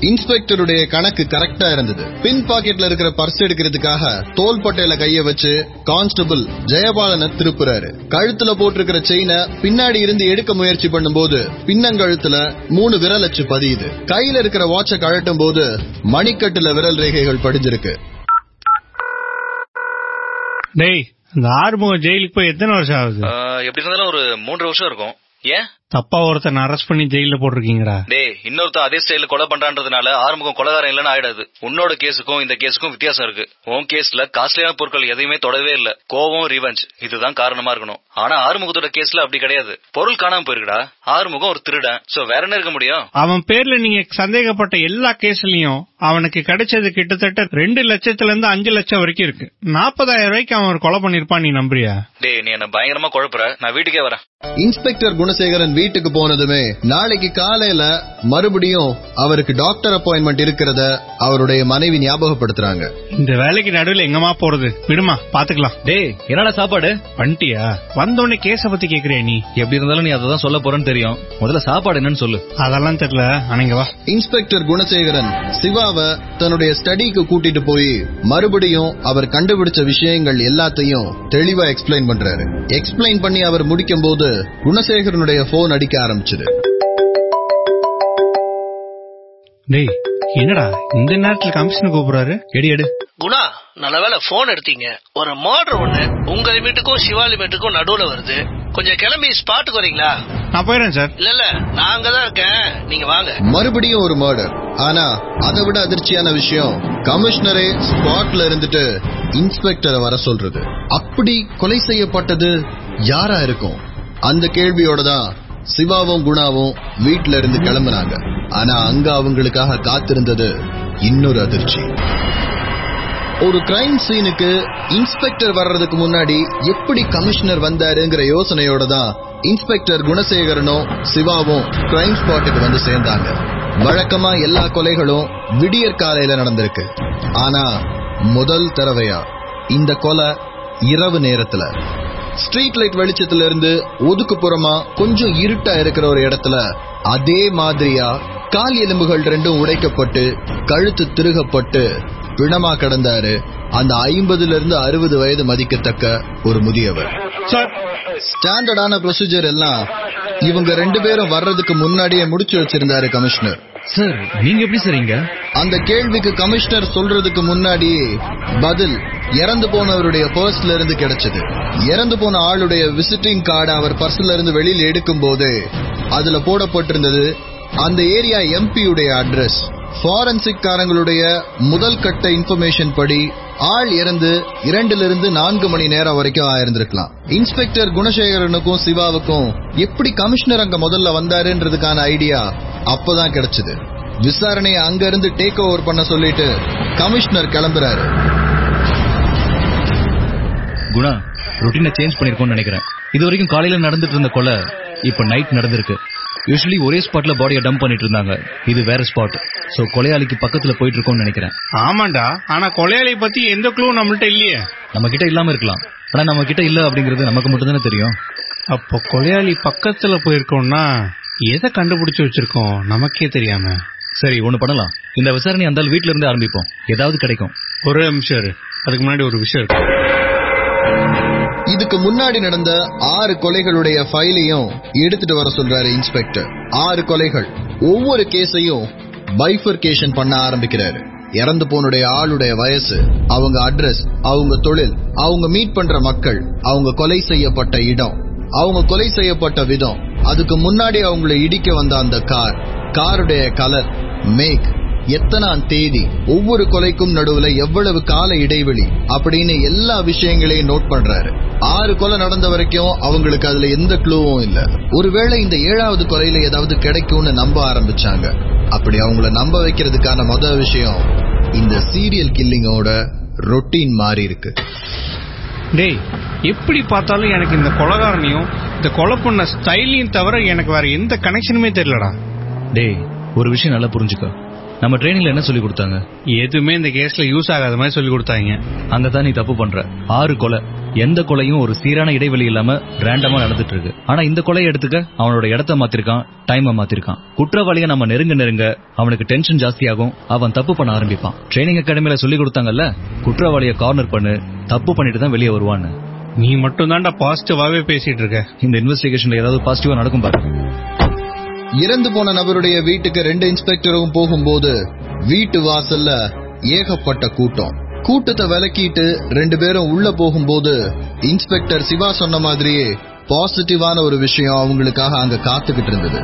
இன்ஸ்பெக்டருடைய கணக்கு கரெக்டா இருந்தது. பின் பாக்கெட்ல இருக்கிற பர்ஸ் எடுக்கிறதுக்காக தோள்பட்டையில கைய வச்சு கான்ஸ்டபிள் ஜெயபாலனை திருப்புறாரு. கழுத்துல போட்டிருக்கிற செயினை பின்னாடி இருந்து எடுக்க முயற்சி பண்ணும்போது பின்னங்கழுத்துல மூணு விரல் அச்சு பதியுது. கையில இருக்கிற வாட்சை கழட்டும் போது மணிக்கட்டுல விரல் ரேகைகள் படிஞ்சிருக்கு. டேய் இந்த ஆறுமுகம் ஜெயிலுக்கு போய் எத்தனை வருஷம் ஆகுது? எப்படி இருந்தாலும் ஒரு மூன்று வருஷம் இருக்கும். ஏன்? தப்பா ஒருத்தன் அரெஸ்ட் பண்ணி ஜெயில போட்டிருக்கீங்கடா. டேய் இன்னொருத்தன் அதே ஸ்டைல கொலை பண்றான்றதுனால ஆறுமுகம் கொலகாரம் இல்லைன்னு ஆயிடாது. உன்னோட கேஸுக்கும் இந்த கேஸுக்கும் வித்தியாசம் இருக்கு. உன் கேஸ்ல காஸ்ட்லியான பொருட்கள் எதையுமே தொடவே இல்ல. கோவம் ரிவெஞ்ச் இதுதான் காரணமா இருக்கணும். ஆனா ஆறுமுகத்தோட கேஸ்ல அப்படி கிடையாது. பொருள் காணாம போயிருக்குடா. ஆறுமுகம் ஒரு திருடன். சோ வேற என்ன இருக்க முடியும்? அவன் பேர்ல நீங்க சந்தேகப்பட்ட எல்லா கேஸ்லயும் அவனுக்கு கிடைச்சது கிட்டத்தட்ட ரெண்டு லட்சத்துல இருந்து அஞ்சு லட்சம் வரைக்கும் இருக்கு. நாற்பதாயிரம் ரூபாய்க்கு அவன் ஒரு கொலை பண்ணிருப்பான் நீ நம்புறியா? டேய் நீ என்ன பயங்கரமா குழப்புற. நான் வீட்டுக்கே வரேன். இன்ஸ்பெக்டர் குணசேகரன் வீட்டுக்கு போனதுமே நாளைக்கு காலையில மறுபடியும் அவருக்கு டாக்டர் அப்பாயின்மெண்ட் இருக்கிறத அவருடைய மனைவி ஞாபகப்படுத்துறாங்க. இந்த வேலைக்கு நடுவுல எங்கம்மா போறது? விடுமா பாத்துக்கலாம். டேய் என்னடா சாப்பாடு? பண்ணிட்டியா? வந்தோடனே கேஸ பத்தி கேக்குறியா நீ? எப்படி இருந்தாலும் நீ அதை தான் சொல்ல போறேன்னு தெரியும். முதல்ல சாப்பாடு என்னன்னு சொல்லு. அதெல்லாம் தெரியல. அணைங்க வா. இன்ஸ்பெக்டர் குணசேகரன் சிவாவை தன்னுடைய ஸ்டடிக்கு கூட்டிட்டு போய் மறுபடியும் அவர் கண்டுபிடிச்ச விஷயங்கள் எல்லாத்தையும் தெளிவா எக்ஸ்பிளைன் பண்றாரு. எக்ஸ்பிளைன் பண்ணி அவர் முடிக்கும் போது குணசேகரனுடைய போன் அடிக்க ஆரம்பிச்சது. டேய் என்னடா இந்த நேரத்துல கமிஷன் கூப்பிடுறாரு? எடி எடு. குணா நல்ல வேளை போன் எடுத்தீங்க. ஒரு மர்டர் ஒண்ணு. உங்க லிமிட்டுக்கும் சிவா லிமிட்டுக்கும் நடுவுல வருது. கொஞ்சம் கிளம்பி ஸ்பாட்டுக்கு வரீங்களா? நான் போயிடுறேன் சார். இல்ல இல்ல. நான் அங்கதான் இருக்கேன். நீங்க வாங்க. மறுபடியும் ஒரு மர்டர் ஆனா அதை விட அதிர்ச்சியான விஷயம் கமிஷனரே ஸ்பாட்ல இருந்துட்டு இன்ஸ்பெக்டரை வர சொல்றது. அப்படி கொலை செய்யப்பட்டது யாரா இருக்கும்? அந்த கேள்வியோட தான் சிவாவும் குணாவும் வீட்ல இருந்து கிளம்புனாங்க. ஆனா அங்க அவங்களுக்காக காத்திருந்தது இன்னொரு அதிர்ச்சி. ஒரு கிரைம் சீனுக்கு இன்ஸ்பெக்டர் வர்றதுக்கு முன்னாடி எப்படி கமிஷனர் வந்தாருங்கிற யோசனையோட தான் இன்ஸ்பெக்டர் குணசேகரனும் சிவாவும் கிரைம் ஸ்பாட்டுக்கு வந்து சேர்ந்தாங்க. வழக்கமா எல்லா கொலைகளும் விடியற் காலையில நடந்திருக்கு. ஆனா முதல் தடவையா இந்த கொலை இரவு நேரத்துல. ஸ்ட்ரீட் லைட் வெளிச்சத்துல இருந்து ஒதுக்குப்புறமா கொஞ்சம் இருட்டா இருக்கிற ஒரு இடத்துல அதே மாதிரியா கால் எலும்புகள் ரெண்டும் உடைக்கப்பட்டு கழுத்து திருகப்பட்டு பிணமா கிடந்தாரு. அந்த ஐம்பதுல இருந்து அறுபது வயது மதிக்கத்தக்க ஒரு முதியவர். ஸ்டாண்டர்டான ப்ரொசீஜர் எல்லாம் இவங்க ரெண்டு பேரும் வர்றதுக்கு முன்னாடியே முடிச்சு வச்சிருந்தாரு கமிஷனர் சார் நீங்க எப்படி சரிங்க அந்த கேள்விக்கு கமிஷனர் சொல்றதுக்கு முன்னாடியே பதில் இறந்து போனவருடைய பர்ஸ்ல இருந்து கிடைச்சது. இறந்து போன ஆளுடைய விசிட்டிங் கார்டு அவர் பர்ஸ்ல இருந்து வெளியில் எடுக்கும் போது அதுல போடப்பட்டிருந்தது அந்த ஏரியா எம்பியுடைய அட்ரஸ் ஃபாரன்சிக் காரங்களுடைய முதல் கட்ட இன்ஃபர்மேஷன் படி ஆள் இறந்து இரண்டிலிருந்து நான்கு மணி நேரம் வரைக்கும் ஆயிருந்திருக்கலாம். இன்ஸ்பெக்டர் குணசேகரனுக்கும் சிவாவுக்கும் எப்படி கமிஷனர் அங்க முதல்ல வந்தாருன்றதுக்கான ஐடியா அப்பதான் கிடைச்சது. விசாரணையை அங்க இருந்து டேக் ஓவர் பண்ண சொல்லிட்டு கமிஷனர் கிளம்புறாரு. குணா ரொட்டீனை சேஞ்ச் பண்ணிருக்கோம்னு நினைக்கிறேன். இது வரைக்கும் காலையில நடந்துட்டு இருந்த கொலை இப்ப நைட் நடந்திருக்கு. யூஸ்வலி ஒரே ஸ்பாட்ல பாடியை டம்ப் பண்ணிட்டு இருந்தாங்க. இது வேற ஸ்பாட் சோ கொலையாளிக்கு பக்கத்துல போயிட்டு இருக்கோம்னு நினைக்கிறேன். ஆமாண்டா. ஆனா கொலையாளி பத்தி எந்த க்ளூ நம்மள்ட்ட இல்லையே. நம்ம கிட்ட இல்லாம இருக்கலாம். ஆனா நம்ம கிட்ட இல்ல அப்படிங்கறது நமக்கு மட்டும் தானே தெரியும். அப்போ கொலையாளி பக்கத்துல போயிருக்கோம்னா எதை கண்டுபிடிச்சு வச்சிருக்கோம்? நமக்கே தெரியாம. சரி ஒண்ணு பண்ணலாம். இந்த விசாரணை அந்த வீட்ல இருந்து ஆரம்பிப்போம். ஏதாவது கிடைக்கும். ஒரே நிமிஷம். அதுக்கு முன்னாடி ஒரு விஷயம் இருக்கு. இதுக்கு முன்னாடி நடந்த ஆறு கொலைகளுடைய ஃபைலையும் எடுத்துட்டு வர சொல்றாரு இன்ஸ்பெக்டர். ஆறு கொலைகள். ஒவ்வொரு கேஸையும் பைஃபர்கேஷன் பண்ண ஆரம்பிக்கிறாரு. இறந்து போனுடைய ஆளுடைய வயசு அவங்க அட்ரஸ் அவங்க தொழில் அவங்க மீட் பண்ற மக்கள் அவங்க கொலை செய்யப்பட்ட இடம் அவங்க கொலை செய்யப்பட்ட விதம். அதுக்கு முன்னாடி அவங்கள இடிக்க வந்த அந்த கார் காருடைய கலர் மேக் எத்தனாம் தேதி? ஒவ்வொரு கொலைக்கும் நடுவுல எவ்வளவு கால இடைவெளி? அப்படின்னு எல்லா விஷயங்களையும் நோட் பண்றாரு. ஆறு கொலை நடந்த வரைக்கும் அவங்களுக்கு அதுல எந்த க்ளூவும் இல்ல. ஒருவேளை இந்த ஏழாவது கொலையில ஏதாவது கிடைக்கும்னு நம்ப ஆரம்பிச்சாங்க. அப்படி அவங்கள நம்ப வைக்கிறதுக்கான முதல் விஷயம் இந்த சீரியல் கில்லிங்கோட ரொட்டீன் மாறி இருக்கு. டேய் எப்படி பார்த்தாலும் எனக்கு இந்த கொலகாரனையும் இந்த கொலை பண்ண ஸ்டைலையும் தவிர எனக்கு வேற எந்த கனெக்ஷனுமே தெரியலடா. டேய் ஒரு விஷயம் நல்லா புரிஞ்சுக்கோ. நம்ம ட்ரைனிங்ல என்ன சொல்லி கொடுத்தாங்க? எதுவுமே இந்த கேஸ்ல யூஸ் ஆகாத மாதிரி சொல்லி கொடுத்தாங்க. அங்கதான் நீ தப்பு பண்ற. ஆறு கொலை. எந்த கொலையும் ஒரு சீரான இடைவெளி இல்லாம ரேண்டமா நடந்துட்டு இருக்கு. ஆனா இந்த கொலையை எடுத்துக்க அவனோட இடத்த மாத்திருக்கான் டைமை மாத்திருக்கான். குற்றவாளியை நம்ம நெருங்க நெருங்க அவனுக்கு டென்ஷன் ஜாஸ்தியாகும். அவன் தப்பு பண்ண ஆரம்பிப்பான். ட்ரைனிங் அகாடமில சொல்லி கொடுத்தாங்கல்ல? குற்றவாளியை கார்னர் பண்ணு தப்பு பண்ணிட்டு தான் வெளியே வருவான்னு. நீ மட்டும் தான்டா பாசிட்டிவாவே பேசிட்டு இருக்க. இந்த இன்வெஸ்டிகேஷன்ல ஏதாவது பாசிட்டிவா நடக்கும் பாரு. இறந்து போன நபருடைய வீட்டுக்கு ரெண்டு இன்ஸ்பெக்டரும் போகும்போது வீட்டு வாசல்ல ஏகப்பட்ட கூட்டம். கூட்டத்தை விலக்கிட்டு ரெண்டு பேரும் உள்ள போகும்போது இன்ஸ்பெக்டர் சிவா சொன்ன மாதிரியே பாசிட்டிவான ஒரு விஷயம் அவங்களுக்காக அங்க காத்துக்கிட்டு இருந்தது.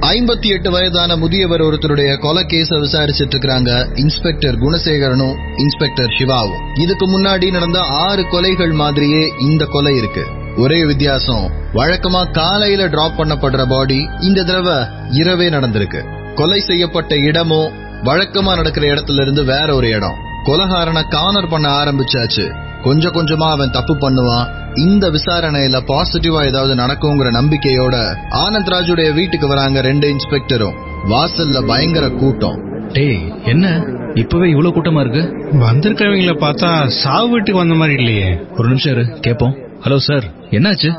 ஐம்பத்தி எட்டு வயதான முதியவர் ஒருத்தருடைய கொலை கேஸ விசாரிச்சிட்டு இருக்காங்க இன்ஸ்பெக்டர் குணசேகரனும் இன்ஸ்பெக்டர் சிவாவும். இதுக்கு முன்னாடி நடந்த ஆறு கொலைகள் மாதிரியே இந்த கொலை இருக்கு. ஒரே வித்தியாசம். வழக்கமா காலையில டிராப் பண்ணப்படுற பாடி இந்த தடவை இரவே நடந்திருக்கு. கொலை செய்யப்பட்ட இடமும் வழக்கமா நடக்கிற இடத்துல இருந்து வேற ஒரு இடம். கொலகாரனை கார்னர் பண்ண ஆரம்பிச்சாச்சு. கொஞ்சம் கொஞ்சமா அவன் தப்பு பண்ணுவான். இந்த விசாரணையில பாசிட்டிவா ஏதாவது நடக்குங்கிற நம்பிக்கையோட ஆனந்த் ராஜுடைய வீட்டுக்கு வராங்க ரெண்டு இன்ஸ்பெக்டரும் வாசல்ல பயங்கர கூட்டம். டேய் என்ன? இப்பவே இவ்வளவு கூட்டமா இருக்கு? வந்திருக்கவங்கள பார்த்தா சாவு வீட்டுக்கு வந்த மாதிரி இல்லையே. ஒரு நிமிஷம் இரு கேப்போம். ஹலோ சார் என்னாச்சு?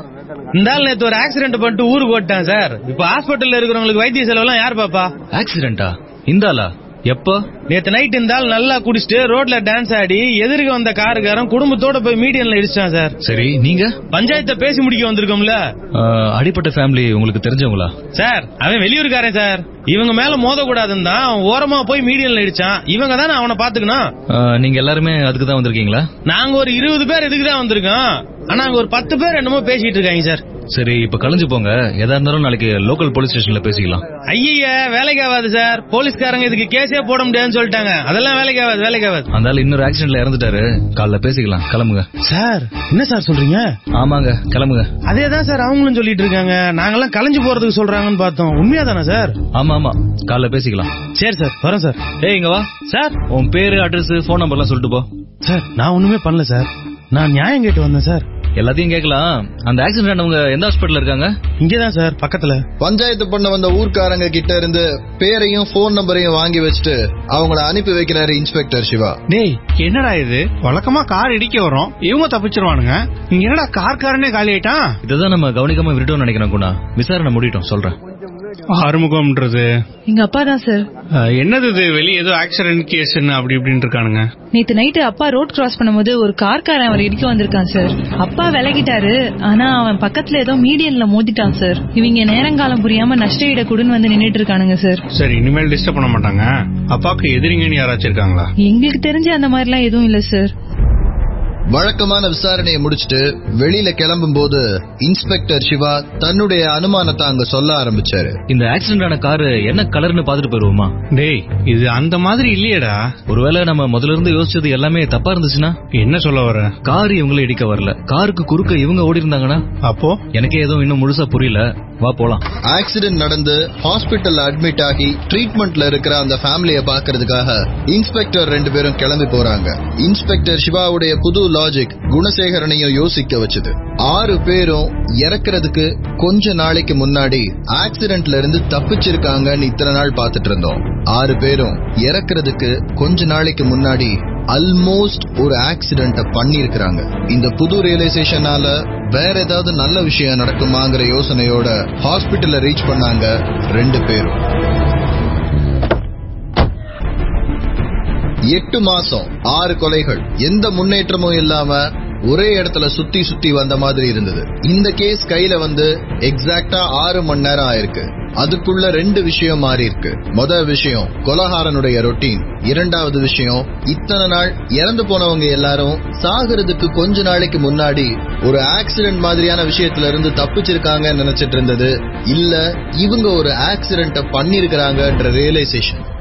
இந்த ஆள் நேத்து ஒரு ஆக்சிடென்ட் பண்ணிட்டு ஊருக்கு ஓட்டான் சார் இப்ப ஹாஸ்பிட்டல்ல இருக்கிறவங்களுக்கு வைத்திய செலவு எல்லாம் யார் பாப்பா? ஆக்சிடென்டா இந்தாளா எப்போ? நேத்து நைட் இந்த ஆள் நல்லா குடிச்சிட்டு ரோட்ல டான்ஸ் ஆடி எதிர்க்க வந்த காருக்காரன் குடும்பத்தோட போய் மீடியன்ல இடிச்சிட்டான் சார். சரி நீங்க? பஞ்சாயத்தை பேசி முடிக்க வந்திருக்கோம்ல. அடிப்பட்ட ஃபேமிலி உங்களுக்கு தெரிஞ்சவங்களா? சார் அவன் வெளியூர்காரன் சார். இவங்க மேல மோதக்கூடாதுன்னு தான் அவன் ஓரமா போய் மீடியன்ல இடிச்சான். இவங்க தானே அவனை பாத்துக்கணும் நீங்க எல்லாருமே அதுக்கு தான் வந்திருக்கீங்களா? நாங்க ஒரு இருபது பேர் இதுக்கு தான் வந்திருக்கோம். ஆனா அங்க ஒரு பத்து பேர் என்னமோ பேசிட்டு இருக்காங்க சார். சரி இப்ப கலைஞ்சு போங்க. எதா இருந்தாலும் நாளைக்கு லோக்கல் போலீஸ் ஸ்டேஷன்ல பேசிக்கலாம். ஐய வேலைக்கு ஆகாது சார் போலீஸ்காரங்க இதுக்கு கேஸே போட முடியாதுன்னு சொல்லிட்டாங்க. அதெல்லாம் வேலைக்கு ஆகாது வேலைக்கு ஆகாது. அந்த ஆள் இன்னொரு ஆக்சிடென்ட்ல இறந்துட்டாரு. காலைல பேசிக்கலாம். கிளம்புங்க. சார் என்ன சார் சொல்றீங்க? ஆமாங்க கிளம்புங்க. அதே தான் சார் அவங்களும் சொல்லிட்டு இருக்காங்க. நாங்கெல்லாம் கலைஞ்சு போறதுக்கு சொல்றாங்கன்னு பார்த்தோம். உண்மையா தானே சார் ஆமா ஆமா காலைல பேசிக்கலாம். சரி சார் வரோம் சார் ஏய் இங்க வா. சார் உன் பேரு அட்ரஸ் போன் நம்பர்லாம் சொல்லிட்டு போ. சார் நான் ஒண்ணுமே பண்ணல சார் நான் நியாயம் கேட்டு வந்தேன் சார் எல்லாத்தையும் கேட்கலாம். அந்த ஆக்சிடென்ட் ஆனவங்க எந்த ஹாஸ்பிட்டல் இருக்காங்க? இங்கதான் சார் பக்கத்துல. பஞ்சாயத்து பண்ண வந்த ஊர்க்காரங்க கிட்ட இருந்து பேரையும் போன் நம்பரையும் வாங்கி வச்சுட்டு அவங்கள அனுப்பி வைக்கிறாரு இன்ஸ்பெக்டர் சிவா. டேய் என்னடா இது? வழக்கமா கார் இடிக்க வரும் இவங்க தப்பிச்சிருவானுங்க. இங்க என்னடா கார்காரனே காலி ஆயிட்டான் இதுதான் நம்ம கவனிக்காம விட்டுட்டோம்னு நினைக்கிறேன் குணா. விசாரணை முடிட்டோம் சொல்றேன். ஆறுமுகம்ன்றது எங்க அப்பா தான் சார் என்னது இது? வெளியே ஏதோ ஆக்சிடென்ட் கேஸ் அப்படி இப்படின்னு இருக்கானுங்க. நேத்து நைட்டு அப்பா ரோட் கிராஸ் பண்ணும்போது ஒரு கார்காரன் அவர் இடிக்க வந்திருக்கான் சார் அப்பா விலகிட்டாரு. ஆனா அவன் பக்கத்துல ஏதோ மீடியன்ல மோதிட்டான் சார் இவங்க நேரங்காலம் புரியாம நஷ்ட ஈட கொடுன்னு வந்து நின்னுட்டு இருக்கானுங்க சார் சரி இனிமேல் டிஸ்டர்ப் பண்ண மாட்டாங்க. அப்பாவுக்கு எதிரிங்கன்னு யாராச்சும் இருக்காங்களா? எங்களுக்கு தெரிஞ்ச அந்த மாதிரிலாம் எதுவும் இல்ல சார் வழக்கமான விசாரணையை முடிச்சிட்டு வெளியில கிளம்பும் போது இன்ஸ்பெக்டர் சிவா தன்னுடைய அனுமானத்தை அங்க சொல்ல ஆரம்பிச்சாரு. இந்த ஆக்சிடென்ட் ஆன காரு என்ன கலர்னு பாத்துட்டு போயிருவோமா? டேய் இது அந்த மாதிரி இல்லையேடா. ஒருவேளை நம்ம முதல்ல இருந்து யோசிச்சது எல்லாமே தப்பா இருந்துச்சுன்னா? என்ன சொல்ல வர? கார் இவங்கள இடிக்க வரல. காருக்கு குறுக்க இவங்க ஓடி இருந்தாங்கன்னா? அப்போ? எனக்கே எதுவும் இன்னும் முழுசா புரியல. வா போலாம். ஆக்சிடென்ட் நடந்து ஹாஸ்பிட்டல்ல அட்மிட் ஆகி ட்ரீட்மெண்ட்ல இருக்கிற அந்த ஃபேமிலிய பாக்குறதுக்காக இன்ஸ்பெக்டர் ரெண்டு பேரும் கிளம்பி போறாங்க. இன்ஸ்பெக்டர் சிவாவுடைய புது லாஜிக் குணசேகரனையும் யோசிக்க வச்சது. ஆறு பேரும் இறக்குறதுக்கு கொஞ்ச நாளைக்கு முன்னாடி ஆக்சிடென்ட்ல இருந்து தப்பிச்சிருக்காங்கன்னு இத்தனை நாள் பார்த்துட்டு இருந்தோம். ஆறு பேரும் இறக்குறதுக்கு கொஞ்ச நாளைக்கு முன்னாடி அல்மோஸ்ட் ஒரு ஆக்சிடென்ட பண்ணிருக்கிறாங்க இந்த புது ரியலைசேஷனால வேற ஏதாவது நல்ல விஷயம் நடக்குமாங்கிற யோசனையோட ஹாஸ்பிட்டல்ல ரீச் பண்ணாங்க ரெண்டு பேரும். எட்டு மாசம் ஆறு கொலைகள் எந்த முன்னேற்றமும் இல்லாம ஒரே இடத்துல சுத்தி சுத்தி வந்த மாதிரி இருந்தது. இந்த கேஸ் கையில வந்து எக்ஸாக்டா ஆறு மணி நேரம் ஆயிருக்கு. அதுக்குள்ள ரெண்டு விஷயம் மாறி இருக்கு. முதல் விஷயம் கொலகாரனுடைய ரொட்டீன் இரண்டாவது விஷயம் இத்தனை நாள் இறந்து போனவங்க எல்லாரும் சாகிறதுக்கு கொஞ்ச நாளைக்கு முன்னாடி ஒரு ஆக்சிடென்ட் மாதிரியான விஷயத்துல இருந்து தப்பிச்சிருக்காங்கன்னு நினைச்சிட்டு இருந்தது. இல்ல இவங்க ஒரு ஆக்சிடென்ட பண்ணிருக்கிறாங்கன்ற ரியலைசேஷன்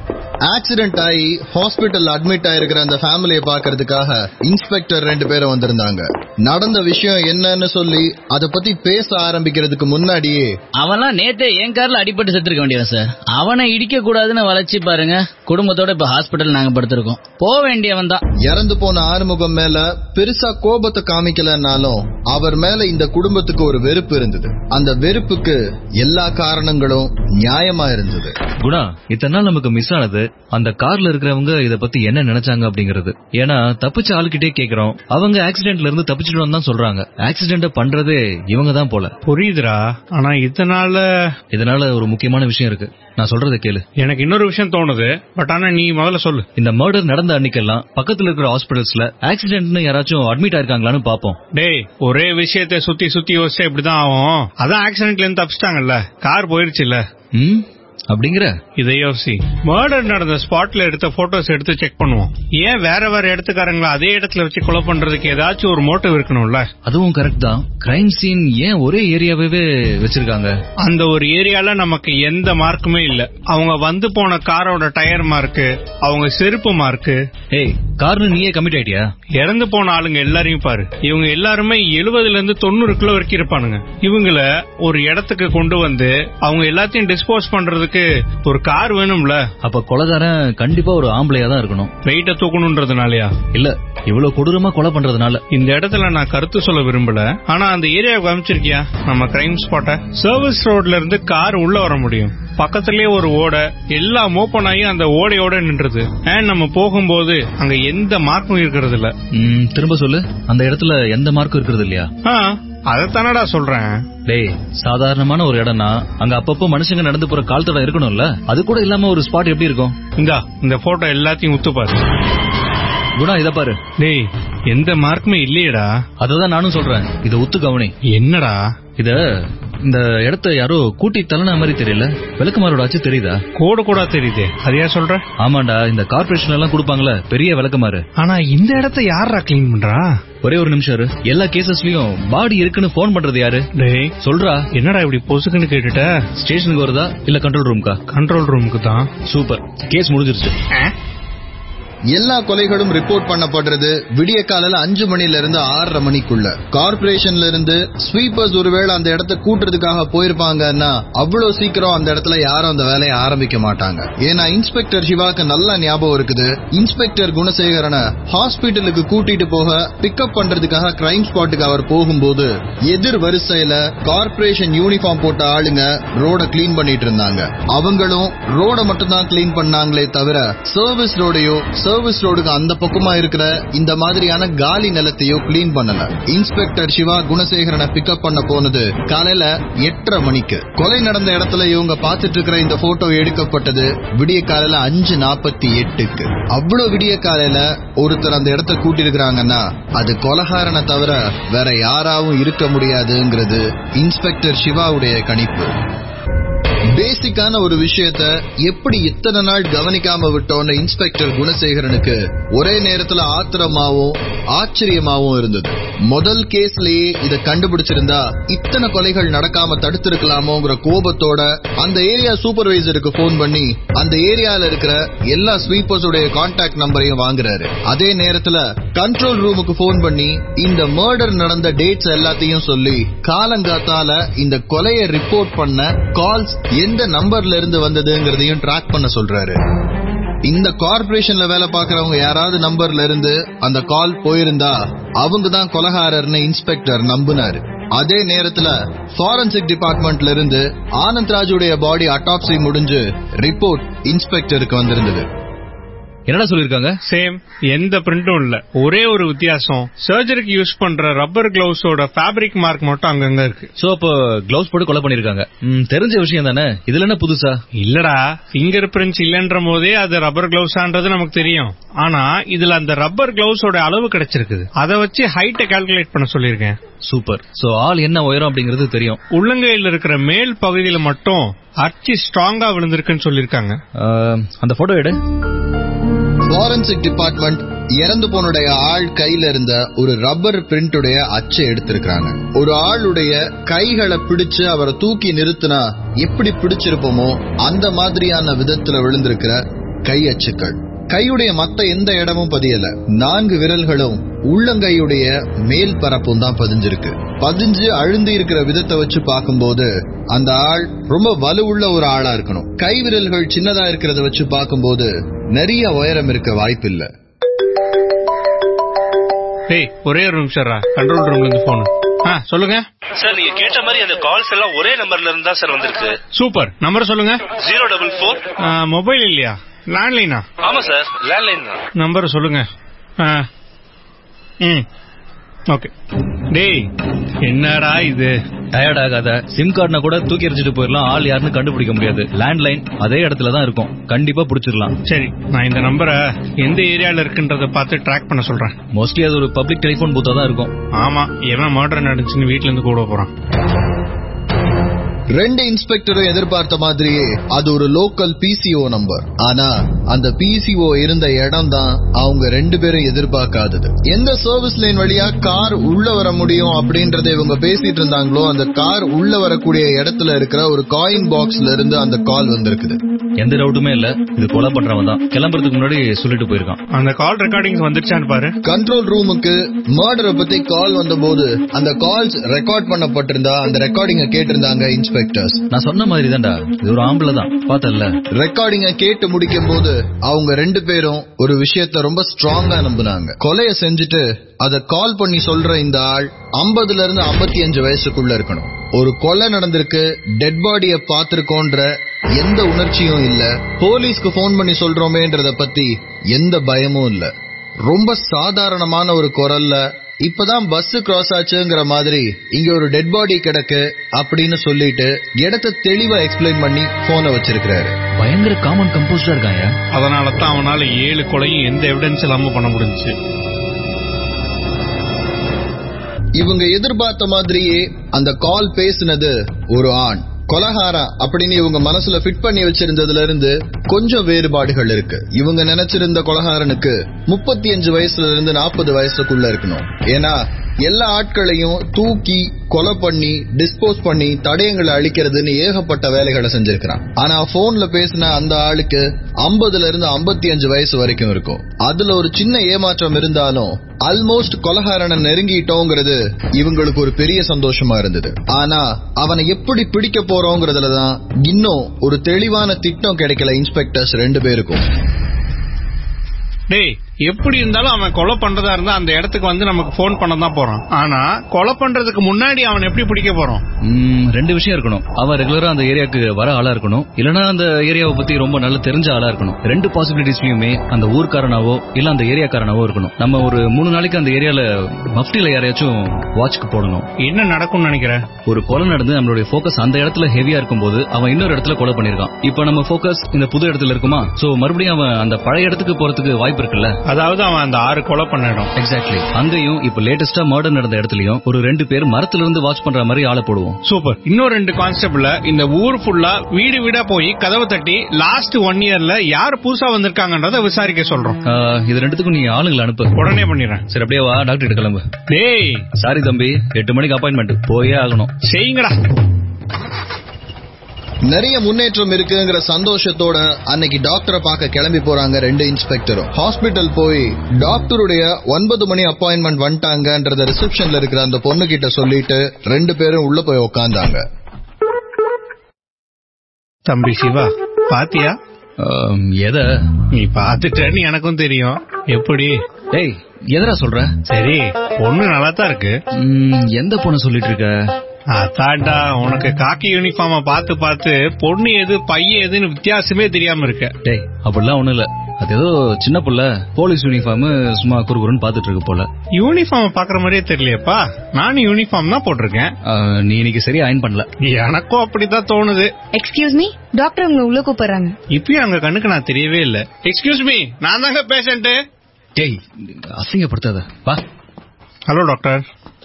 ஆக்சிடென்ட் ஆகி ஹாஸ்பிட்டல் அட்மிட் ஆயிருக்கிற அந்த ஃபேமிலியை பாக்குறதுக்காக இன்ஸ்பெக்டர் ரெண்டு பேரும் வந்திருந்தாங்க. நடந்த விஷயம் என்னன்னு சொல்லி அத பத்தி பேச ஆரம்பிக்கிறதுக்கு முன்னாடியே அவன்லாம் நேத்தே என் கார்ல அடிபட்டு செத்துருக்க வேண்டியவன் சார் அவனை இடிக்க கூடாதுன்னு வளைச்சு பாருங்க. குடும்பத்தோட இப்ப ஹாஸ்பிட்டல் நாங்க படுத்திருக்கோம். போக வேண்டியவன் தான். இறந்து போன ஆறுமுகம் மேல பெருசா கோபத்தை காமிக்கலனாலும் அவர் மேல இந்த குடும்பத்துக்கு ஒரு வெறுப்பு இருந்தது. அந்த வெறுப்புக்கு எல்லா காரணங்களும் நியாயமா இருந்தது. குணா இத்தனை நாள் நமக்கு மிஸ் ஆனது. அந்த கார்ல இருக்கிறவங்க இத பத்தி என்ன நினைச்சாங்க அப்படிங்கறது. ஏன்னா தப்பிச்ச ஆளுகிட்டே கேக்குறோம். அவங்க ஆக்சிடென்ட்ல இருந்து தப்பிச்சிட்டோம் தான் சொல்றாங்க. ஆக்சிடென்ட் பண்றதே இவங்க தான் போல. புரியுதுடா. ஆனா இதனால இதனால ஒரு முக்கியமான விஷயம் இருக்கு. நான் சொல்றதை கேளு. எனக்கு இன்னொரு விஷயம் தோணுது. பட் ஆனா நீ முதல்ல சொல்லு. இந்த மர்டர் நடந்த அன்னைக்கெல்லாம் பக்கத்துல இருக்கிற ஹாஸ்பிடல்ஸ்ல ஆக்சிடென்ட்னு யாராச்சும் அட்மிட் ஆயிருக்காங்களான்னு பாப்போம் டேய் ஒரே விஷயத்தை சுத்தி சுத்தி யோசிச்சா இப்படிதான் ஆகும். அதான் ஆக்சிடென்ட்ல இருந்து தப்பிச்சிட்டாங்கல்ல. கார் போயிருச்சுல்ல. ம்? அப்படிங்கிற? இதை யோசி. மர்டர் நடந்த ஸ்பாட்ல எடுத்த போட்டோஸ் எடுத்து செக் பண்ணுவோம். ஏன் வேற வேற இடத்துக்காரங்கள அதே இடத்துல வச்சு கொலை பண்றதுக்கு ஏதாச்சும் ஒரு மோட்டிவ் இருக்கணும்ல? அதுவும் கரெக்ட் தான். கிரைம் சீன் ஏன் ஒரே ஏரியாவே வச்சிருக்காங்க? அந்த ஒரு ஏரியால நமக்கு எந்த மார்க்குமே இல்ல. அவங்க வந்து போன காரோட டயர் மார்க்கு அவங்க செருப்பு மார்க்கு ஏய் கார்னு நீயே கமிட் ஆயிட்டியா? இறந்து போன ஆளுங்க எல்லாரையும் பாரு. இவங்க எல்லாருமே எழுபதுல இருந்து தொண்ணூறு கிலோ வரைக்கும் இருப்பானுங்க. இவங்கள ஒரு இடத்துக்கு கொண்டு வந்து அவங்க எல்லாத்தையும் டிஸ்போஸ் பண்றதுக்கு ஒரு கார் வேணும்ல? அப்ப கொலைகாரன் கண்டிப்பா ஒரு ஆம்பளையா தான் இருக்கணும். வெயிட்ட தூக்கணும்ன்றதுனாலயா இல்ல இவ்வளவு கொடூரமா கொலை பண்றதுனால. இந்த இடத்துல நான் கருத்து சொல்ல விரும்பல. ஆனா அந்த ஏரியாவுக்கு அமைச்சிருக்கியா நம்ம கிரைம் ஸ்பாட்ட சர்வீஸ் ரோட்ல இருந்து கார் உள்ள வர முடியும். பக்கத்திலேயே ஒரு ஓடை எல்லாம் ஓபன் ஆகி அந்த ஓடையோட நின்றது. அண்ட் நம்ம போகும்போது அங்க எந்த மார்க்கும் இருக்கிறது இல்ல திரும்ப சொல்லு. அந்த இடத்துல எந்த மார்க்கும் இருக்கிறது இல்லையா? அதத்தானடா சொல்றேன். டேய் சாதாரணமான ஒரு இடம்னா அங்க அப்பப்போ மனுஷங்க நடந்து போற கால் தடம் இருக்கணும்ல? அது கூட இல்லாம ஒரு ஸ்பாட் எப்படி இருக்கும்? இந்தா இந்த போட்டோ எல்லாத்தையும் உத்து பாரு. குணா இத பாரு. டேய் எந்த மார்க்குமே இல்லையேடா. அததான் நானும் சொல்றேன். இத ஒத்து கவனி. என்னடா? இத இந்த இடத்த யாரோ கூட்டி தள்ளன மாதிரி தெரியல. விளக்குமாரோட ஆச்சு தெரியுதா? கோடு கூட தெரியுதே. அதையா சொல்ற? ஆமாண்டா இந்த கார்பரேஷன் எல்லாம் கொடுப்பாங்களே பெரிய விளக்குமாறு. ஆனா இந்த இடத்த யாரா கிளீன் பண்றா? ஒரே ஒரு நிமிஷம். எல்லா கேசஸ்லயும் பாடி இருக்குன்னு போன் பண்றது யாரு? டேய் சொல்றா. என்னடா இப்படி பொசுக்குன்னு கேட்டுட்ட? ஸ்டேஷனுக்கு வருதா இல்ல கண்ட்ரோல் ரூம்க்கா கண்ட்ரோல் ரூமுக்கு தான். சூப்பர் கேஸ் முடிஞ்சிருச்சு. எல்லா கொலைகளும் ரிப்போர்ட் பண்ணப்படுறது விடிய காலையில அஞ்சு மணில இருந்து ஆறரை மணிக்குள்ள. கார்பரேஷன்ல இருந்து ஸ்வீப்பர்ஸ் ஒருவேளை அந்த இடத்த கூட்டுறதுக்காக போயிருப்பாங்கன்னா அவ்வளவு சீக்கிரம் அந்த இடத்துல யாரும் அந்த வேலையை ஆரம்பிக்க மாட்டாங்க. ஏன்னா இன்ஸ்பெக்டர் சிவாக்கு நல்ல ஞாபகம் இருக்குது. இன்ஸ்பெக்டர் குணசேகரனை ஹாஸ்பிட்டலுக்கு கூட்டிட்டு போக பிக்கப் பண்றதுக்காக கிரைம் ஸ்பாட்டுக்கு அவர் போகும்போது எதிர் வரிசையில கார்பரேஷன் யூனிஃபார்ம் போட்ட ஆளுங்க ரோட கிளீன் பண்ணிட்டு இருந்தாங்க. அவங்களும் ரோட மட்டும் தான் கிளீன் பண்ணாங்களே தவிர சர்வீஸ் ரோடையோ சர்வீஸ் ரோடுக்கு அந்த பக்கமா இருக்கிற இந்த மாதிரியான காலி நிலத்தையோ கிளீன் பண்ணல. இன்ஸ்பெக்டர் சிவா குணசேகரனை பிக்கப் பண்ண போனது காலையில எட்டரை மணிக்கு. கொலை நடந்த இடத்துல இவங்க பார்த்துட்டு இருக்கிற இந்த போட்டோ எடுக்கப்பட்டது விடிய காலையில அஞ்சு நாற்பத்தி எட்டுக்கு. அவ்வளவு விடிய காலையில ஒருத்தர் அந்த இடத்த கூட்டிருக்கிறாங்கன்னா அது கொலகாரனை தவிர வேற யாராவும் இருக்க முடியாதுங்கிறது இன்ஸ்பெக்டர் சிவாவுடைய கணிப்பு. பேசிக்கான ஒரு விஷயத்த எப்படி இத்தனை நாள் கவனிக்காம விட்டோன்னு இன்ஸ்பெக்டர் குணசேகரனுக்கு ஒரே நேரத்துல ஆத்திரமாவும் ஆச்சரியமாவும் இருந்தது. முதல் கேஸ்லயே இத கண்டுபிடிச்சிருந்தா இத்தனை கொலைகள் நடக்காம தடுத்திருக்கலாமோங்கிற கோபத்தோட அந்த ஏரியா சூப்பர்வைசருக்கு போன் பண்ணி அந்த ஏரியால இருக்கிற எல்லா ஸ்வீப்பர்ஸுடைய கான்டாக்ட் நம்பரையும் வாங்குறாரு. அதே நேரத்துல கண்ட்ரோல் ரூமுக்கு போன் பண்ணி இந்த மர்டர் நடந்த டேட்ஸ் எல்லாத்தையும் சொல்லி காலங்காத்தால இந்த கொலையை ரிப்போர்ட் பண்ண கால்ஸ் எந்த நம்பர்ல இருந்து வந்ததுங்கிறதையும் ட்ராக் பண்ண சொல்றாரு. இந்த கார்பரேஷன்ல வேலை பாக்குறவங்க யாராவது நம்பர்ல இருந்து அந்த கால் போயிருந்தா அவங்க தான் கொலகாரர்னு இன்ஸ்பெக்டர் நம்பினாரு. அதே நேரத்துல ஃபாரன்சிக் டிபார்ட்மெண்ட்ல இருந்து ஆனந்த் ராஜுடைய பாடி அட்டாப்சி முடிஞ்சு ரிப்போர்ட் இன்ஸ்பெக்டருக்கு வந்திருந்தது. என்னடா சொல்லிருக்காங்க சேம் எந்த பிரிண்டும் இல்ல. ஒரே ஒரு வித்தியாசம். சர்ஜரிக்கு யூஸ் பண்ற ரப்பர் கிளவுஸோட ஃபேப்ரிக் மார்க் மட்டும் அங்கங்க இருக்கு. சோ அப்போ கிளவுஸ் போட்டு கொலை பண்ணிருக்காங்க ம், தெரிஞ்ச விஷயம் தானே? இதுல என்ன புதுசா? இல்லடா. ஃபிங்கர் பிரிண்ட்ஸ் இல்லன்ற போதே அது ரப்பர் கிளவுஸான்றது நமக்கு தெரியும். ஆனா இதுல அந்த ரப்பர் கிளவுஸோட அளவு கிடைச்சிருக்குது. அதை வச்சு ஹைட்டை கால்குலேட் பண்ண சொல்லியிருக்கேன். சூப்பர் சோ ஆள் என்ன உயரம் அப்படிங்கறது தெரியும். உள்ளங்கையில இருக்கிற மேல் பகுதியில மட்டும் அச்சு ஸ்ட்ராங்கா விழுந்திருக்குன்னு சொல்லிருக்காங்க அந்த போட்டோ எடு. ஃபாரன்சிக் டிபார்ட்மெண்ட் இறந்து போனுடைய ஆள் கையில இருந்த ஒரு ரப்பர் பிரிண்டுடைய அச்சை எடுத்திருக்கிறாங்க. ஒரு ஆளுடைய கைகளை பிடிச்சு அவரை தூக்கி நிறுத்தினா எப்படி பிடிச்சிருப்போமோ அந்த மாதிரியான விதத்துல விழுந்திருக்கிற கை அச்சுக்கள் கையுடைய மத்த எந்த இடமும் பதியல. நான்கு விரல்களும் உள்ளங்கையுடைய மேல் பரப்பும் தான் பதிஞ்சிருக்கு. பதிஞ்சு அழுந்தி இருக்கிற விதத்தை வச்சு பார்க்கும்போது அந்த ஆள் ரொம்ப வலுவுள்ள ஒரு ஆளா இருக்கணும். கை விரல்கள் சின்னதா இருக்கிறத வச்சு பார்க்கும்போது நிறைய உயரம் இருக்க வாய்ப்பில்லை. டேய் ஒரே ஒரு நிமிஷம் கண்ட்ரோல் ரூம்ல இருந்து போன் ஆ சொல்லுங்க. சார் நீங்க கேட்ட மாதிரி அந்த கால்ஸ் எல்லாம் ஒரே நம்பர்ல இருந்து தான் சார் வந்திருக்கு. சூப்பர். நம்பர் சொல்லுங்க. ஜீரோ டபுள் ஃபோர் மொபைல் இல்லையா? லேண்ட்லைனா ஆமா சார். லேண்ட்லைன் தான் நம்பர் சொல்லுங்க. ஆ. ம். ஓகே. டேய் என்னடா இது? டயர்ட் ஆகாத. சிம் கார்டுனா கூட தூக்கி எறிஞ்சிட்டு போயிடலாம் ஆள் யாருன்னு கண்டுபிடிக்க முடியாது. லேண்ட்லைன் அதே இடத்துல தான் இருக்கும். கண்டிப்பா பிடிச்சிடலாம் சரி நான் இந்த நம்பரை எந்த ஏரியால இருக்குன்றத பார்த்து ட்ராக் பண்ண சொல்றேன். மோஸ்ட்லி அது ஒரு பப்ளிக் டெலிபோன் பூத்தா தான் இருக்கும். ஆமா எவன் மர்டர் நடந்துச்சுன்னு வீட்ல இருந்து கூட போறான். ரெண்டு இன்ஸ்பெக்டரும் எதிர்பார்த்த மாதிரியே அது ஒரு லோக்கல் பிசிஓ நம்பர் ஆனா அந்த பிசிஓ இருந்த இடம் தான் அவங்க ரெண்டு பேரும் எதிர்பார்க்காதது. எந்த சர்வீஸ் லைன் வழியா கார் உள்ள வர முடியும் அப்படின்றத இவங்க பேசிட்டு இருந்தாங்களோ அந்த கார் உள்ள வரக்கூடிய இடத்துல இருக்கிற ஒரு காயின் பாக்ஸ்ல இருந்து அந்த கால் வந்திருக்குது. எந்த டவுட்டுமே இல்ல. இது கொலை பண்றவன் தான். கிளம்புறதுக்கு முன்னாடி சொல்லிட்டு போயிருக்கான். அந்த கால் ரெக்கார்டிங்ஸ் வந்துருச்சான்னு பாரு. கண்ட்ரோல் ரூமுக்கு மர்டரை பத்தி கால் வந்தபோது அந்த கால்ஸ் ரெக்கார்ட் பண்ணப்பட்டிருந்தா அந்த ரெக்கார்டிங்க கேட்டிருந்தாங்க இன்ஸ்பெக்டர்ஸ் நான் சொன்ன மாதிரி தான்டா இது ஒரு ஆம்பளை தான் பார்த்தல ரெக்கார்டிங்க கேட்டு முடிக்கும் போது அவங்க ரெண்டு பேரும் ஒரு விஷயத்த ரொம்ப ஸ்ட்ராங்கா நம்புனாங்க. கொலைய செஞ்சுட்டு அத கால் பண்ணி சொல்ற இந்த ஆள் 50 இருந்து 55 அஞ்சு வயசுக்குள்ள இருக்கணும். ஒரு கொலை நடந்திருக்கு டெட் பாடிய பாத்திருக்கோன்ற எந்த உணர்ச்சியும் இல்ல. போலீஸ்க்கு போன் பண்ணி சொல்றோமேன்றத பத்தி எந்த பயமும் இல்ல. ரொம்ப சாதாரணமான ஒரு குரல்ல இப்பதான் பஸ் கிராஸ் ஆச்சுங்கிற மாதிரி இங்க ஒரு டெட் பாடி கிடக்கு அப்படின்னு சொல்லிட்டு இடத்த தெளிவா எக்ஸ்பிளைன் பண்ணி போனை வச்சிருக்கிறாரு. பயங்கர காமன் கம்போஸ்டா இருக்காங்க அதனால தான் அவனால ஏழு கொலையும் எந்த எவிடன்ஸ் இல்லாம பண்ண முடிஞ்சுச்சு. இவங்க எதிர்பார்த்த மாதிரியே அந்த கால் பேசினது ஒரு ஆண். கொலகாரா அப்படின்னு இவங்க மனசுல ஃபிட் பண்ணி வச்சிருந்ததுல இருந்து கொஞ்சம் வேறுபாடுகள் இருக்கு. இவங்க நினைச்சிருந்த கொலகாரனுக்கு முப்பத்தி அஞ்சு வயசுல இருந்து நாற்பது வயசுக்குள்ள இருக்கணும். ஏன்னா எல்லா ஆட்களையும் தூக்கி கொலை பண்ணி டிஸ்போஸ் பண்ணி தடயங்களை அழிக்கிறதுன்னு ஏகப்பட்ட வேலைகளை செஞ்சிருக்கிறான். ஆனா போன்ல பேசின அந்த ஆளுக்கு 50 இருந்து 55 அஞ்சு வயசு வரைக்கும் இருக்கும். அதுல ஒரு சின்ன ஏமாற்றம் இருந்தாலும் ஆல்மோஸ்ட் கொலகாரனை நெருங்கிட்டோங்கிறது இவங்களுக்கு ஒரு பெரிய சந்தோஷமா இருந்தது. ஆனா அவனை எப்படி பிடிக்க போறோங்கிறதுல தான் இன்னும் ஒரு தெளிவான திட்டம் கிடைக்கல இன்ஸ்பெக்டர்ஸ் ரெண்டு பேருக்கும். டேய் எப்படி இருந்தாலும் அவன் கொலை பண்றதா இருந்தா அந்த இடத்துக்கு வந்து நமக்கு ஃபோன் பண்ண தான் போறான். ஆனா கொலை பண்றதுக்கு முன்னாடி அவன் எப்படி பிடிக்க போறோம்? ம், ரெண்டு விஷயம் இருக்கணும். அவன் ரெகுலரா அந்த ஏரியாக்கு வர ஆளா இருக்கணும். இல்லனா அந்த ஏரியாவை பத்தி ரொம்ப நல்லா தெரிஞ்ச ஆளா இருக்கணும். ரெண்டு பாசிபிலிட்டிஸ்லயுமே அந்த ஊர்க்காரனாவோ இல்ல அந்த ஏரியாக்காரனாவோ இருக்கணும். நம்ம ஒரு மூணு நாளைக்கு அந்த ஏரியால மஃப்டில யாரையாச்சும் வாட்ச்க்கு போடணும். என்ன நடக்கும்னு நினைக்கிறேன் ஒரு கொலை நடந்து நம்மளுடைய ஃபோக்கஸ் அந்த இடத்துல ஹெவியா இருக்கும்போது அவன் இன்னொரு இடத்துல கொலை பண்ணிருக்கான் இப்போ நம்ம ஃபோக்கஸ் இந்த புது இடத்துல இருக்குமா? சோ மறுபடியும் அவன் அந்த பழைய இடத்துக்கு போறதுக்கு வாய்ப்பு இருக்குல்ல? அதாவது அவன் அந்த ஆறு கொலை பண்ண இடம் எக்ஸாக்ட்லி அங்கேயும் இப்ப லேட்டஸ்டா மர்டர் நடந்த இடத்துலயும் ஒரு ரெண்டு பேர் மரத்துல இருந்து வாட்ச் பண்ற மாதிரி ஆளை போடுவோம். சூப்பர் இன்னும் ரெண்டு கான்செப்ட்ல இந்த ஊர் ஃபுல்லா வீடு வீடா போய் கதவை தட்டி லாஸ்ட் ஒன் இயர்ல யார் புதுசா வந்திருக்காங்கன்றத விசாரிக்க சொல்றோம். இது ரெண்டுத்துக்கும் நீ ஆளுங்களை அனுப்பு. உடனே பண்ணிடுறேன். சரி அப்படியே வா டாக்டர் கிட்ட கிளம்பு. டேய். சாரி தம்பி எட்டு மணிக்கு அப்பாயின்மெண்ட் போயே ஆகணும். செய்யுங்கடா. நிறைய முன்னேற்றம் இருக்குங்கிற சந்தோஷத்தோட அன்னைக்கு டாக்டரை பார்க்க கிளம்பி போறாங்க ரெண்டு இன்ஸ்பெக்டரும் ஹாஸ்பிட்டல் போய் டாக்டருடைய ஒன்பது மணி அப்பாயின்மெண்ட் வந்துட்டாங்கன்றத ரிசப்ஷன்ல இருக்கிற அந்த பொண்ணு கிட்ட சொல்லிட்டு ரெண்டு பேரும் உள்ள போய் உக்காந்தாங்க. தம்பி சிவா பாத்தியா? எத? நீ பாத்துட்டேன்னு எனக்கும் தெரியும். எப்படி? ஏய் எதரா சொல்ற? சரி பொண்ணு நல்லா தான் இருக்கு. ம், எந்த பொண்ணு சொல்லிட்டு இருக்க? அதான்டா உனக்கு காக்கி யூனிஃபார்ம பார்த்து பார்த்து பொண்ணு எது பையன் எதுன்னு வித்தியாசமே தெரியாம இருக்க. டேய் அப்படிலாம் ஒண்ணும் இல்ல. அது ஏதோ சின்ன புள்ள போலீஸ் யூனிஃபார்ம் சும்மா குறுகுறுன்னு பாத்துட்டு இருக்கு போல. யூனிஃபார்ம் பாக்குற மாதிரியே தெரியலையேப்பா. நானும் யூனிஃபார்ம் தான் போட்டிருக்கேன். நீ இன்னைக்கு சரியா அயன் பண்ணல. எனக்கும் அப்படித்தான் தோணுது. எக்ஸ்கியூஸ் மீ டாக்டர் உங்களை உள்ள கூப்பிடுறாங்க. இப்பயும் அங்க கண்ணுக்கு நான் தெரியவே இல்ல. எக்ஸ்கியூஸ் மீ நான் தாங்க பேஷண்ட் டேய் அசிங்கப்படுத்தாத. வா. Hello doctor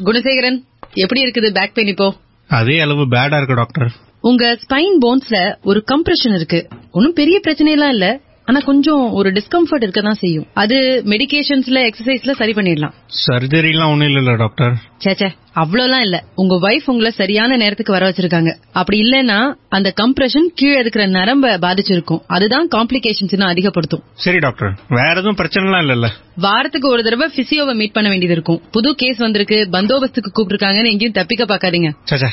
Gunasekaran. எப்படி இருக்குது பேக் பெயின் இப்போ? அதே அளவு பேடா இருக்கு டாக்டர் உங்க ஸ்பைன் போன்ஸ்ல ஒரு கம்ப்ரெஷன் இருக்கு. ஒன்னும் பெரிய பிரச்சனை எல்லாம் இல்ல. ஆனா கொஞ்சம் ஒரு டிஸ்கம்ஃபர்ட் இருக்க தான் செய்யும். அது மெடிகேஷன்ஸ்ல எக்ஸசைஸ்ல சரி பண்ணிடலாம். சர்ஜரி எல்லாம் ஒண்ணும் இல்ல டாக்டர் சேச்சே அவ்வளவுலாம் இல்ல. உங்க வைஃப் உங்களை சரியான நேரத்துக்கு வர வச்சிருக்காங்க. அப்படி இல்லைன்னா அந்த கம்ப்ரெஷன் கீழே இருக்கிற நரம்ப பாதிச்சிருக்கும். அதுதான் காம்ப்ளிகேஷன்ஸ் அதிகப்படுத்தும். சரி டாக்டர் வேற எதுவும் பிரச்சனைலாம் இல்லல்ல? வாரத்துக்கு ஒரு தடவை பிசியோவை மீட் பண்ண வேண்டியது இருக்கும். புது கேஸ் வந்திருக்கு. பந்தோபஸ்துக்கு கூப்பிட்டுருக்காங்கன்னு எங்கேயும் தப்பிக்க பாக்காதீங்க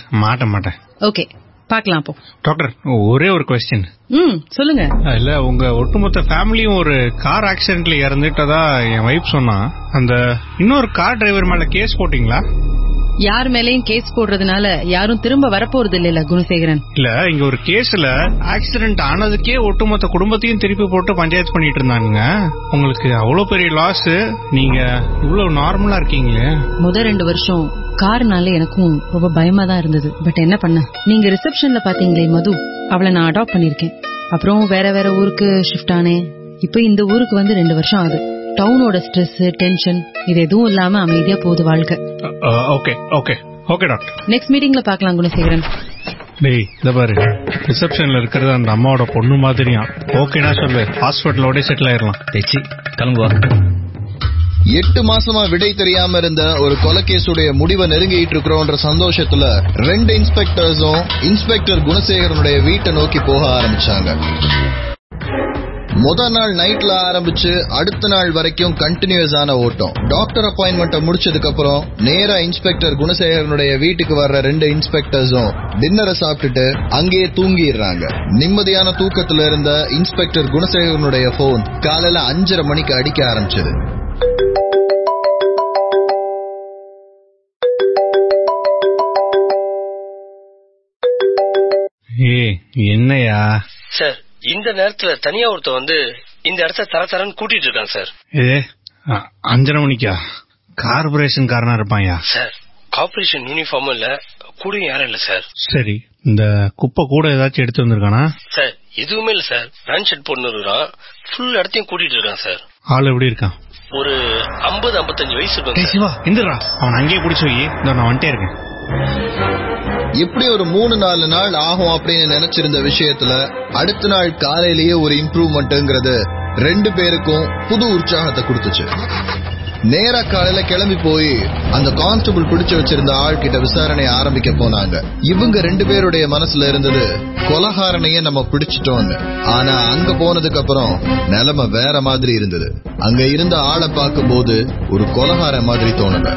மாட்டேன் மாட்டேன். ஓகே பார்க்கலாம் அப்போ டாக்டர் ஒரே ஒரு கொஸ்டின் ம் சொல்லுங்க. இல்ல உங்க ஒட்டுமொத்த ஃபேமிலியும் ஒரு கார் ஆக்சிடென்ட்ல இறந்துட்டதா என் வைஃப் சொன்னா அந்த இன்னொரு கார் டிரைவர் மேல கேஸ் போட்டீங்களா? யார் மேலயும் கேஸ் போடுறதுனால யாரும் திரும்ப வரப்போறது இல்ல குணசேகரன். இல்ல இங்க ஒரு கேஸ்ல ஆக்சிடென்ட் ஆனதுக்கே ஒட்டுமொத்த குடும்பத்தையும் திருப்பி போட்டு பஞ்சாயத்து பண்ணிட்டு இருந்தாங்க உங்களுக்கு அவ்வளவு பெரிய லாஸ் நீங்க இவ்வளவு நார்மலா இருக்கீங்களே. முத ரெண்டு வருஷம் கார்னால எனக்கும் ரொம்ப பயமா தான் இருந்தது. பட் என்ன பண்ண? நீங்க ரிசப்ஷன்ல பாத்தீங்களே மது அவளை நான் அடாப்ட் பண்ணிருக்கேன் அப்புறம் வேற வேற ஊருக்கு ஷிஃப்ட் ஆனேன். இப்போ இந்த ஊருக்கு வந்து ரெண்டு வருஷம் ஆகுது. டவுனோட ஸ்ட்ரெஸ் டென்ஷன் இது எதுவும் இல்லாம அமைதியா போகுது வாழ்க்கை. Okay okay. Okay doctor. Next மீட்டிங்ல பாக்கலாம் குணசேகரன். டேய் இந்த பாரு. ரிசப்ஷன்ல இருக்கிறது அந்த அம்மாவோட பொண்ணு மாதிரியா? ஓகேனா சொல்லு. ஹாஸ்பிட்டலோட செட்டில் ஆயிரலாம். தேச்சி கிளம்புவா எட்டு மாசமா விடை தெரியாம இருந்த ஒரு கொலைகேஸுடைய முடிவை நெருங்கிட்டு இருக்கிறோன்ற சந்தோஷத்துல ரெண்டு இன்ஸ்பெக்டர்ஸும் இன்ஸ்பெக்டர் குணசேகரனுடைய வீட்டை நோக்கி போக ஆரம்பிச்சாங்க. முத நாள் நைட்ல ஆரம்பிச்சு அடுத்த நாள் வரைக்கும் கண்டினியூஸ் ஆன ஓட்டம். டாக்டர் அப்பாயின்மெண்ட் முடிச்சதுக்கு அப்புறம் நேரா இன்ஸ்பெக்டர் குணசேகரனுடைய வீட்டுக்கு வர்ற ரெண்டு இன்ஸ்பெக்டர்ஸும் டின்னரை சாப்பிட்டுட்டு அங்கேயே தூங்கிடுறாங்க. நிம்மதியான தூக்கத்துல இருந்த இன்ஸ்பெக்டர் குணசேகரனுடைய போன் காலையில அஞ்சரை மணிக்கு அடிக்க ஆரம்பிச்சது. ஏ என்னையா? சார் இந்த நேரத்துல தனியா ஒருத்தன் வந்து இந்த இடத்த தர தரன்னு கூட்டிட்டு இருக்கான் சார். ஏ அஞ்சரை மணிக்கா? கார்பரேஷன் காரனா இருப்பாயா? சார் கார்பரேஷன் யூனிஃபார்மும் இல்ல கூடயும் யாரும் இல்ல சார். சரி இந்த குப்பை கூட ஏதாச்சும் எடுத்து வந்திருக்கானா? சார் எதுவுமே இல்ல சார். பேண்ட் ஷர்ட் போட்டு இருக்கிறான் ஃபுல் இடத்தையும் கூட்டிட்டு இருக்கான் சார். ஆள் எப்படி இருக்கான்? ஒரு ஐம்பது ஐம்பத்தஞ்சு வயசு இருக்கும் சிவா இந்துடா. அவன் அங்கேயே பிடிச்சி வை. நான் வந்துட்டே இருக்கேன். இப்படி ஒரு மூணு நாலு நாள் ஆகும் அப்படின்னு நினைச்சிருந்த விஷயத்துல அடுத்த நாள் காலையிலேயே ஒரு இம்ப்ரூவ்மெண்ட்ங்கிறது ரெண்டு பேருக்கும் புது உற்சாகத்தை கொடுத்துச்சு. நேரா காலையில கிளம்பி போய் அந்த கான்ஸ்டபிள் பிடிச்சு வச்சிருந்த ஆள் கிட்ட விசாரணை ஆரம்பிக்க போனாங்க. இவங்க ரெண்டு பேருடைய மனசுல இருந்தது கொலகாரனையே நம்ம பிடிச்சிட்டோம்னு. ஆனா அங்க போனதுக்கு அப்புறம் நிலைமை வேற மாதிரி இருந்தது. அங்க இருந்த ஆளை பார்க்கும்போது ஒரு கொலகார மாதிரி தோணல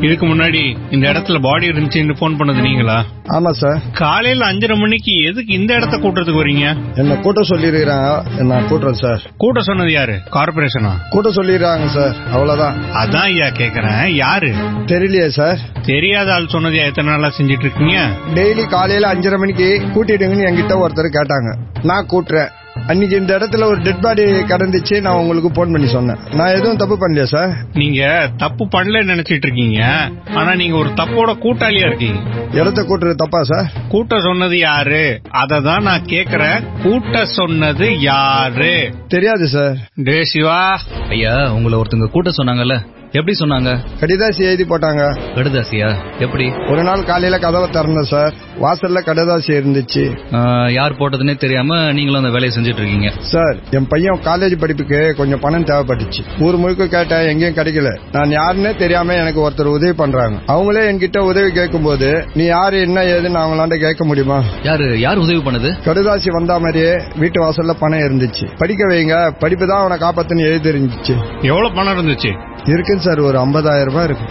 இதுக்கு முன்னாடி இந்த இடத்துல பாடி இருந்துச்சுன்னு போன் பண்ணது நீங்களா? ஆமா சார் காலையில அஞ்சரை மணிக்கு எதுக்கு இந்த இடத்த கூட்டுறதுக்கு வரீங்க? என்ன கூட்ட சொல்லிருக்கிறாங்க? நான் கூட்டுறேன் சார் கூட்ட சொன்னது யாரு? கார்பரேஷனா கூட்ட சொல்லிடுறாங்க சார் அவ்வளவுதான். அதான் ஐயா கேக்குறேன். யாரு? தெரியலையே சார் தெரியாத ஆள் சொன்னது எத்தனை நாளா செஞ்சிட்டு இருக்கீங்க? டெய்லி காலையில அஞ்சரை மணிக்கு கூட்டிடுங்கன்னு என்கிட்ட ஒருத்தர் கேட்டாங்க. நான் கூட்டுறேன். அன்னைக்கு இந்த இடத்துல ஒரு டெட் பாடி கடந்துச்சு நான் உங்களுக்கு போன் பண்ணி சொன்னேன். நான் எதுவும் தப்பு பண்ணலையா சார் நீங்க தப்பு பண்ணலன்னு நினைச்சிட்டு இருக்கீங்க. ஆனா நீங்க ஒரு தப்போட கூட்டாளியா இருக்கீங்க. இடத்த கூட்டுறது தப்பா சார் கூட்ட சொன்னது யாரு? அததான் நான் கேக்குறேன். கூட்ட சொன்னது யாரு? தெரியாது சார் டே சிவா. ஐயா உங்களை ஒருத்தங்க கூட்ட சொன்னாங்கல்ல. எப்படி சொன்னாங்க? கடிதாசி எழுதி போட்டாங்க. கடுதாசியா? எப்படி? ஒரு நாள் காலையில கதவை திறந்தேன் சார் வாசல்ல கடிதாசி இருந்துச்சு. யார் போட்டதுன்னே தெரியாம நீங்களும் அந்த வேலையை செஞ்சுட்டு இருக்கீங்க சார் என் பையன் காலேஜ் படிப்புக்கு கொஞ்சம் பணம் தேவைப்பட்டுச்சு. ஊர் முழுக்க கேட்டேன் எங்கேயும் கிடைக்கல. நான் யாருன்னே தெரியாம எனக்கு ஒருத்தர் உதவி பண்றாங்க. அவங்களே என்கிட்ட உதவி கேட்கும்போது நீ யாரு என்ன ஏதுன்னு அவங்களாண்ட கேட்க முடியுமா? யாரு யார் உதவி பண்ணது? கடுதாசி வந்தா மாதிரியே வீட்டு வாசல்ல பணம் இருந்துச்சு. படிக்க வைங்க படிப்பு தான் அவனை காப்பாத்துன்னு எழுதி இருந்துச்சு. எவ்வளவு பணம் இருந்துச்சு? இருக்குன்னு சார் ஒரு 50000 ரூபாய் இருக்கு.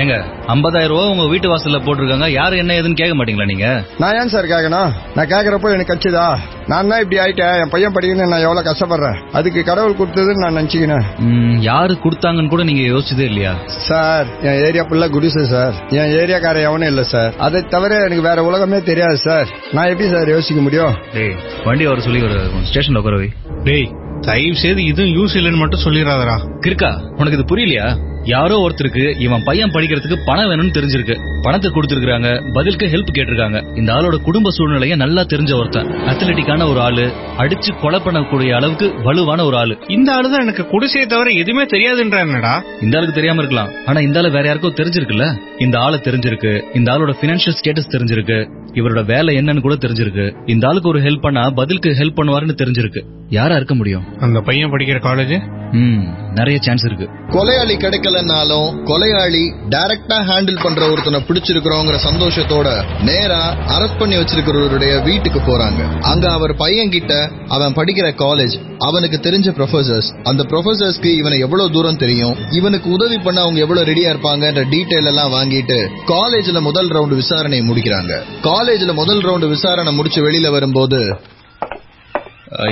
ஏங்க 50000 ரூபாய் உங்க வீட்டு வாசல்ல போட்டிருக்காங்க. யாரு என்ன ஏதுன்னு கேட்க மாட்டீங்களா நீங்க? நான் ஏன் சார் கேட்கணும்? நான் கேட்கறப்போ எனக்கு கச்சுதா நான் தான் இப்படி ஆயிட்டேன். என் பையன் படிக்கணும்னு நான் எவ்வளவு கஷ்டப்படுறேன். அதுக்கு கடவுள் கொடுத்ததுன்னு நான் நினைச்சுக்கினேன். ம், யாரு கொடுத்தாங்கன்னு கூட நீங்க யோசிச்சதே இல்லையா? சார் என் ஏரியா ஃபுல்லா குடிசை சார். என் ஏரியாக்கார எவனும் இல்ல சார். அதை தவிர எனக்கு வேற உலகமே தெரியாது சார். நான் எப்படி சார் யோசிக்க முடியும்? டேய் வண்டி வர சொல்லி ஒரு ஸ்டேஷன்ல உட்கார வை. டேய் தயவு செய்து இதுவும் யூஸ் இல்லைன்னு மட்டும் சொல்லிடாதடா கிறுக்கா உனக்கு இது புரியலையா? யாரோ ஒருத்தருக்கு இவன் பையன் படிக்கிறதுக்கு பணம் வேணும்னு தெரிஞ்சிருக்கு. பணத்தை கொடுத்திருக்காங்க பதிலுக்கு ஹெல்ப் கேட்டிருக்காங்க. இந்த ஆளோட குடும்ப சூழ்நிலைய நல்லா தெரிஞ்ச ஒருத்தன். அத்லட்டிக்கான ஒரு ஆளு அடிச்சு கொலை பண்ணக்கூடிய அளவுக்கு வலுவான ஒரு ஆளு. இந்த ஆளுதான் எனக்கு குடிசையை தவிர எதுவுமே தெரியாதுன்றா இந்த ஆளுக்கு தெரியாம இருக்கலாம். ஆனா இந்த ஆளு வேற யாருக்கோ தெரிஞ்சிருக்குல்ல? இந்த ஆளு தெரிஞ்சிருக்கு இந்த ஆளோட பினான்சியல் ஸ்டேட்டஸ் தெரிஞ்சிருக்கு இவரோட வேலை என்னன்னு கூட தெரிஞ்சிருக்கு. இந்த ஆளுக்கு ஒரு ஹெல்ப் பண்ணா பதிலுக்கு ஹெல்ப் பண்ணுவாருன்னு தெரிஞ்சிருக்கு. யாரா இருக்க முடியும்? அந்த பையன் படிக்கிற காலேஜ் ம் நிறைய சான்ஸ் இருக்கு. கொலையாளி கிடைக்கலனாலும் கொலையாளி டைரக்டா ஹேண்டில் பண்ற ஒருத்தனை பிடிச்சிருக்கிறோங்கிற சந்தோஷத்தோட நேரா அரெஸ்ட் பண்ணி வச்சிருக்கிறவருடைய வீட்டுக்கு போறாங்க. அங்க அவர் பையன் கிட்ட அவன் படிக்கிற காலேஜ் அவனுக்கு தெரிஞ்ச ப்ரொஃபசர்ஸ் அந்த ப்ரொஃபசர்ஸ்க்கு இவனை எவ்வளவு தூரம் தெரியும் இவனுக்கு உதவி பண்ண அவங்க எவ்வளவு ரெடியா இருப்பாங்கன்ற டீடைல் எல்லாம் வாங்கிட்டு காலேஜ்ல முதல் ரவுண்ட் விசாரணையை முடிக்கிறாங்க. காலேஜ்ல முதல் ரவுண்ட் விசாரணை முடிச்சு வெளியில வரும்போது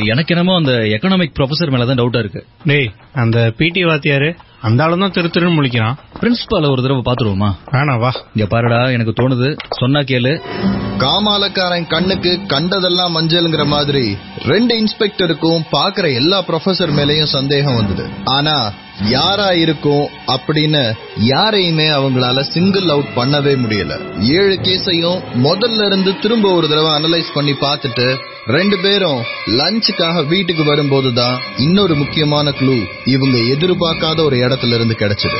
எனக்கு என்னமோ அந்த எக்கனாமிக் ப்ரொஃபசர் மேலதான் டவுட்டா இருக்கு. டேய் அந்த பிடி வாத்தியாரு அந்த ஆளும் தான் திரு திருன்னு முழிக்கிறான். பிரின்சிபால ஒரு தடவை பாத்துருவோமா வேணா வா. இங்க பாருடா எனக்கு தோணுது. சொன்னா கேளு. காமாலக்காரன் கண்ணுக்கு கண்டதெல்லாம் மஞ்சள்ங்கிற மாதிரி ரெண்டு இன்ஸ்பெக்டருக்கும் பாக்குற எல்லா ப்ரொஃபசர் மேலயும் சந்தேகம் வந்தது. ஆனா யாரா இருக்கும் அப்படின்னு யாரையுமே அவங்களால சிங்கிள் அவுட் பண்ணவே முடியல. ஏழு கேஸையும் முதல்ல இருந்து திரும்ப ஒரு தடவை அனலைஸ் பண்ணி பார்த்துட்டு ரெண்டு பேரும் லஞ்சுக்காக வீட்டுக்கு வரும்போதுதான் இன்னொரு முக்கியமான க்ளூ இவங்க எதிர்பார்க்காத ஒரு இடத்துல இருந்து கிடைச்சது.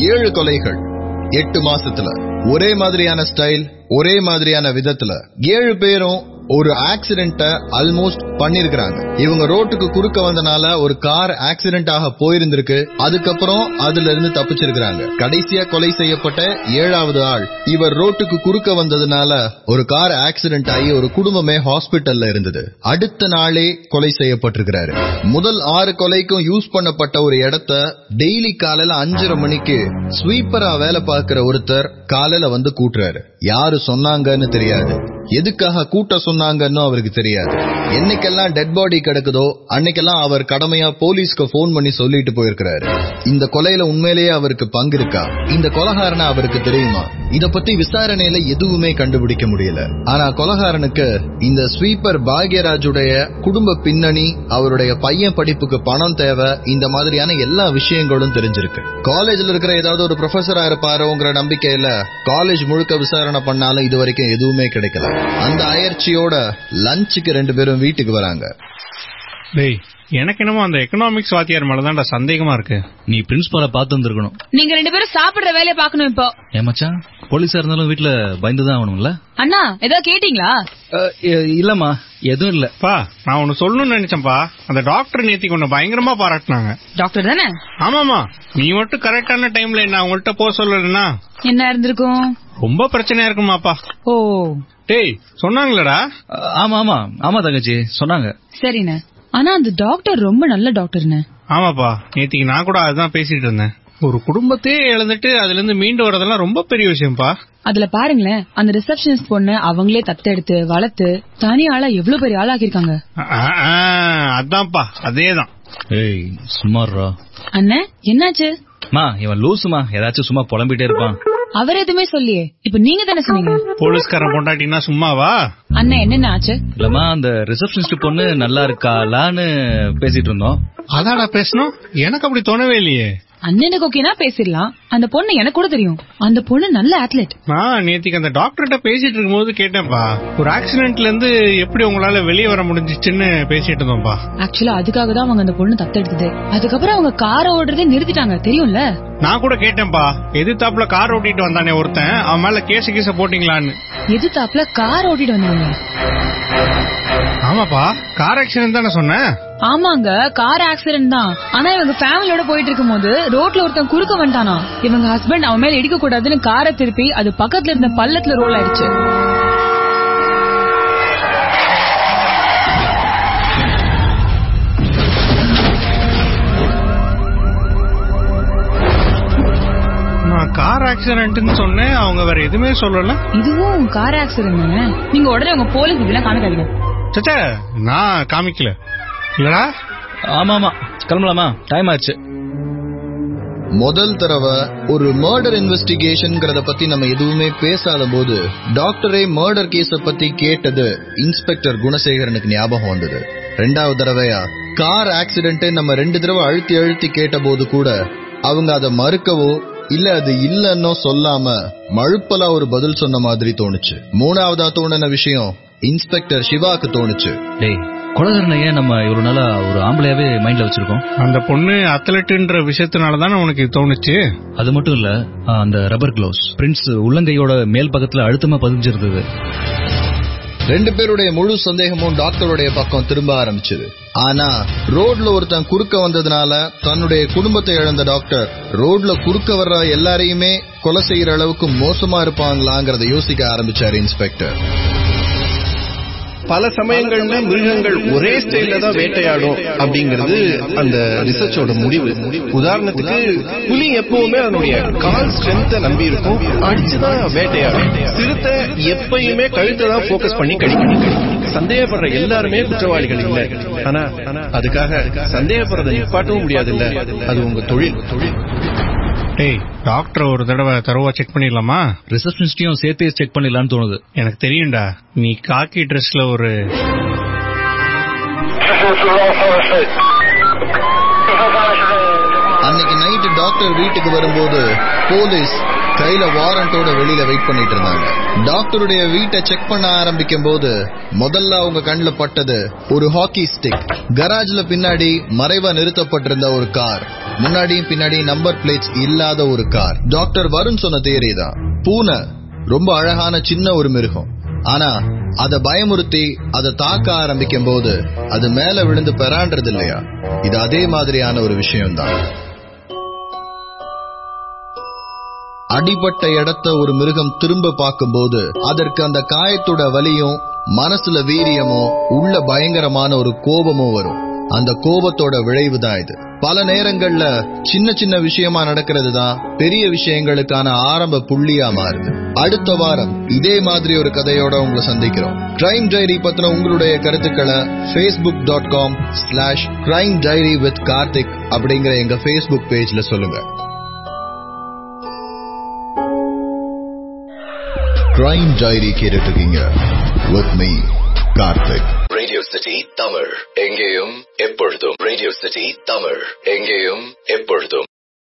ஏழு கொலைகள் எட்டு மாசத்துல. ஒரே மாதிரியான ஸ்டைல் ஒரே மாதிரியான விதத்துல. ஏழு பேரும் ஒரு ஆக்சிடென்ட ஆல்மோஸ்ட் பண்ணிருக்கிறாங்க. இவங்க ரோட்டுக்கு குறுக்க வந்தனால ஒரு கார் ஆக்சிடென்ட் ஆக போயிருந்திருக்கு. அதுக்கப்புறம் அதுல இருந்து தப்பிச்சிருக்கிறாங்க. கடைசியா கொலை செய்யப்பட்ட ஏழாவது ஆள். இவர் ரோட்டுக்கு குறுக்க வந்ததுனால ஒரு கார் ஆக்சிடென்ட் ஆகி ஒரு குடும்பமே ஹாஸ்பிட்டல்ல இருந்தது. அடுத்த நாளே கொலை செய்யப்பட்டிருக்கிறாரு. முதல் ஆறு கொலைக்கும் யூஸ் பண்ணப்பட்ட ஒரு இடத்த டெய்லி காலையில அஞ்சரை மணிக்கு ஸ்வீப்பரா வேலை பார்க்கிற ஒருத்தர் காலையில வந்து கூட்டுறாரு. யாரு சொன்னாங்கன்னு தெரியாது. எதுக்காக கூட்ட சொன்ன சொன்னாங்கன்னு அவருக்கு தெரியாது. என்னைக்கெல்லாம் டெட் பாடி கிடக்குதோ அன்னைக்கெல்லாம் அவர் கடமையா போலீஸ்க்கு போன் பண்ணி சொல்லிட்டு போயிருக்கிறாரு. இந்த கொலையில உண்மையிலேயே அவருக்கு பங்கு இருக்கா? இந்த கொலகாரனை அவருக்கு தெரியுமா? இத பத்தி விசாரணையில எதுவுமே கண்டுபிடிக்க முடியல. ஆனா கொலகாரனுக்கு இந்த ஸ்வீப்பர் பாக்யராஜுடைய குடும்ப பின்னணி அவருடைய பையன் படிப்புக்கு பணம் தேவை இந்த மாதிரியான எல்லா விஷயங்களும் தெரிஞ்சிருக்கு. காலேஜ்ல இருக்கிற ஏதாவது ஒரு ப்ரொஃபஸரா இருப்பாருங்கிற நம்பிக்கையில காலேஜ் முழுக்க விசாரணை பண்ணாலும் இது வரைக்கும் எதுவுமே கிடைக்கல. அந்த அயற்சியோட லஞ்சுக்கு ரெண்டு பேரும் வீட்டுக்கு வராங்க. டேய் எனக்கு என்னமோ அந்த எக்கனாமிக்ஸ் வாத்தியார் மேலதான்டா சந்தேகமா இருக்கு. நீ பிரின்சிபால பார்த்து வந்திருக்கணும். நீங்க ரெண்டு பேரும் சாப்பிடுற வேலையை பார்க்கணும் இப்போ. ஏன் மச்சான் போலீஸா இருந்தாலும் வீட்டுல பயந்துதான் ஆகணும்ல? அண்ணா ஏதாவது கேட்டீங்களா? இல்லம்மா எதுவும் இல்ல. பா நான் ஒன்னு சொல்லணும்னு நினைச்சேன்ப்பா. அந்த டாக்டர் நேத்திக்கு உன்னை பயங்கரமா பாராட்டினாங்க. டாக்டர் தானே? ஆமாமா நீ மட்டும் கரெக்டான டைம்ல என்ன அவங்கள்ட்ட போக சொல்லலன்னா? என்ன இருந்திருக்கும்? ரொம்ப பிரச்சனையா இருக்குமாப்பா. ஓ. டேய் சொன்னாங்களடா ஆமா ஆமா. ஆமா தங்கச்சி. சொன்னாங்க. சரிண்ணே. ஆனா அந்த டாக்டர் ரொம்ப நல்ல டாக்டர்ண்ணே ஆமாப்பா. நேத்திக்கு நான் கூட அதுதான் பேசிட்டு இருந்தேன். ஒரு குடும்பத்தையே இழந்துட்டு அதுல இருந்து மீண்டு வரதெல்லாம் ரொம்ப பெரிய விஷயம்ப்பா. அதுல பாருங்களேன் அந்த ரிசப்ஷனிஸ்ட் பொண்ணு அவங்களே தத்தெடுத்து வளர்த்து தனி ஆளா எவ்வளவு பெரிய ஆளாக்கிருக்காங்க அதான்ப்பா. அதேதான். ஏய் சும்மாறா அண்ணே என்னாச்சு? மா இவன் லூசுமா. ஏதாச்சும் சும்மா புலம்பிட்டே இருப்பான். அவர் எதுவுமே சொல்லியே. இப்ப நீங்க தானே சொன்னீங்க? போலீஸ்காரன் பொண்டாட்டினா சும்மாவா? அண்ணா என்னென்ன ஆச்சு? இல்லம்மா அந்த ரிசப்ஷனிஸ்ட் பொண்ணு நல்லா இருக்காளான்னு பேசிட்டு இருந்தோம். அதாடா பேசணும். எனக்கு அப்படி தோணவே இல்லையே. அண்ணனுக்கு ஓகேனா பேசிடலாம். அந்த பொண்ணு எனக்கு கூட தெரியும். அந்த பொண்ணு நல்ல அத்லெட் நேத்திக்கு அந்த டாக்டர்கிட்ட பேசிட்டு இருக்கும்போது கேட்டேன்ப்பா. ஒரு ஆக்சிடென்ட்ல இருந்து எப்படி உங்களால வெளியே வர முடிஞ்சிச்சுன்னு பேசிட்டு இருந்தோம்ப்பா. ஆக்சுவலா அதுக்காக தான் அவங்க அந்த பொண்ணு தத்தெடுத்தது. அதுக்கப்புறம் அவங்க காரை ஓடுறதே நிறுத்திட்டாங்க. தெரியும்ல? நான் கூட கேட்டேன்ப்பா. எதிர்த்தாப்புல கார் ஓட்டிட்டு வந்தானே ஒருத்தன். அவன் மேல கேஸ் கீச போட்டீங்களான்னு. எதிர்த்தாப்புல கார் ஓட்டிட்டு வந்தாங்க ஆமாப்பா. கார் ஆக்சிடென்ட் தானே சொன்னேன். ஆமாங்க கார் ஆக்சிடென்ட் தான். ஆனா இவங்க ஃபேமிலியோட போயிட்டு இருக்கும்போது ரோட்ல ஒருத்தன் குறுக்க வந்துட்டானா? இவங்க ஹஸ்பண்ட் அவன் மேல இடிக்க கூடாதுன்னு காரை திருப்பி அது பக்கத்துல இருந்த பள்ளத்துல ரோல் ஆயிடுச்சு. கார் ஆக்சிடென்ட்னு சொன்னேன் அவங்க வேற எதுவுமே சொல்லல. இதுவும் கார் ஆக்சிடென்ட் நீங்க உடனே உங்க போலீஸ் இதெல்லாம் காமிக்காதீங்க. சச்சா நான் காமிக்கல. இல்லடா? ஆமா ஆமா கிளம்பலாமா? டைம் ஆச்சு. முதல் தடவை ஒரு மர்டர் இன்வெஸ்டிகேஷன்ங்கிறத பத்தி நம்ம எதுவுமே பேசாத போது டாக்டரே மர்டர் கேஸ பத்தி கேட்டது இன்ஸ்பெக்டர் குணசேகரனுக்கு ஞாபகம் வந்தது. ரெண்டாவது தடவையா கார் ஆக்சிடென்ட் நம்ம ரெண்டு தடவை அழுத்தி அழுத்தி கேட்ட போது கூட அவங்க அதை மறுக்கவோ இல்ல அது இல்லன்னோ சொல்லாம மழுப்பலா ஒரு பதில் சொன்ன மாதிரி தோணுச்சு. மூணாவதா தோணுன விஷயம் இன்ஸ்பெக்டர் சிவாக்கு தோணுச்சு. டேய் கொலகாரனை ஏன் நம்ம இவ்வளவு நாளா ஒரு ஆம்பளையாவே மைண்ட்ல வச்சிருக்கோம்? அந்த பொண்ணு அத்லெட்டுன்ற விஷயத்தினால தானே உனக்கு தோணுச்சு? அது மட்டும் இல்ல அந்த ரப்பர் க்ளோஸ் பிரின்ஸ் உள்ளங்கையோட மேல் பக்கத்துல அழுத்தமா பதிஞ்சிருந்தது. ரெண்டு பேருடைய முழு சந்தேகமும் டாக்டருடைய பக்கம் திரும்ப ஆரம்பிச்சது. ஆனா ரோட்ல ஒருத்தன் குறுக்க வந்ததுனால தன்னுடைய குடும்பத்தை இழந்த டாக்டர் ரோட்ல குறுக்க வர்ற எல்லாரையுமே கொலை செய்யற அளவுக்கு மோசமா இருப்பாங்களாங்கிறத யோசிக்க ஆரம்பிச்சாரு இன்ஸ்பெக்டர். பல சமயங்கள்ல மிருகங்கள் ஒரே ஸ்டைல்ல தான் வேட்டையாடும் அப்படிங்கிறது அந்த ரிசர்ச்சோட முடிவு. உதாரணத்துக்கு புலி எப்பவுமே அதனுடைய கால் ஸ்ட்ரென்த்தை நம்பி இருக்கும். அடிச்சுதான் வேட்டையாடும். சிறுத்தை எப்பயுமே கழுத்தை தான் போக்கஸ் பண்ணி கழிக்கணும் சந்தேகப்படுற எல்லாருமே குற்றவாளிகள் இல்ல. ஆனா அதுக்காக சந்தேகப்படுறதை நிப்பாட்டவும் முடியாது இல்ல அது உங்க தொழில் தொழில். டேய் டாக்டர் ஒரு தடவை தரவா செக் பண்ணிடலாமா? ரிசப்ஷனிஸ்டையும் சேர்த்தே செக் பண்ணிடலாம்னு தோணுது. எனக்கு தெரியும்டா. நீ காக்கி ட்ரெஸ்ல ஒரு அன்னைக்கு நைட்டு டாக்டர் வீட்டுக்கு வரும்போது போலீஸ் கையில வாரண்டோட வெளியில வெயிட் பண்ணிட்டு இருந்தாங்க. டாக்டருடைய வீட்டை செக் பண்ண ஆரம்பிக்கும் போது முதல்ல அவங்க கண்ணுல பட்டது ஒரு ஹாக்கி ஸ்டிக் கராஜ்ல பின்னாடி மறைவா நிறுத்தப்பட்டிருந்த ஒரு கார் முன்னாடியும் பின்னாடி நம்பர் பிளேட்ஸ் இல்லாத ஒரு கார் டாக்டர் வருண் சொன்ன தேரி தான். பூனை ரொம்ப அழகான சின்ன ஒரு மிருகம். ஆனா அத பயமுறுத்தி அதை தாக்க ஆரம்பிக்கும் போது அது மேல விழுந்து பெறான்றது இல்லையா? இது அதே மாதிரியான ஒரு விஷயம்தான். அடிபட்ட இடத்த ஒரு மிருகம் திரும்ப பார்க்கும்போது அதற்கு அந்த காயத்தோட வலியும் மனசுல வீரியமோ உள்ள பயங்கரமான ஒரு கோபமோ வரும். அந்த கோபத்தோட விளைவு தான் இது. பல நேரங்கள்ல சின்ன சின்ன விஷயமா நடக்கிறது தான் பெரிய விஷயங்களுக்கான ஆரம்ப புள்ளியா மாறுது. அடுத்த வாரம் இதே மாதிரி ஒரு கதையோட உங்களை சந்திக்கிறோம். கிரைம் டைரி பத்தின உங்களுடைய கருத்துக்களை Facebook dot com slash crime diary with Karthik அப்படிங்கிற எங்க ஃபேஸ்புக் பேஜ்ல சொல்லுங்க. கிரைம் டைரி கேட்டுட்டு இருக்கீங்க with me Karthik radio city Tamil எங்கேயும் எப்பொழுதும் ரேடியோ சிட்டி தமிழ் எங்கேயும் எப்பொழுதும்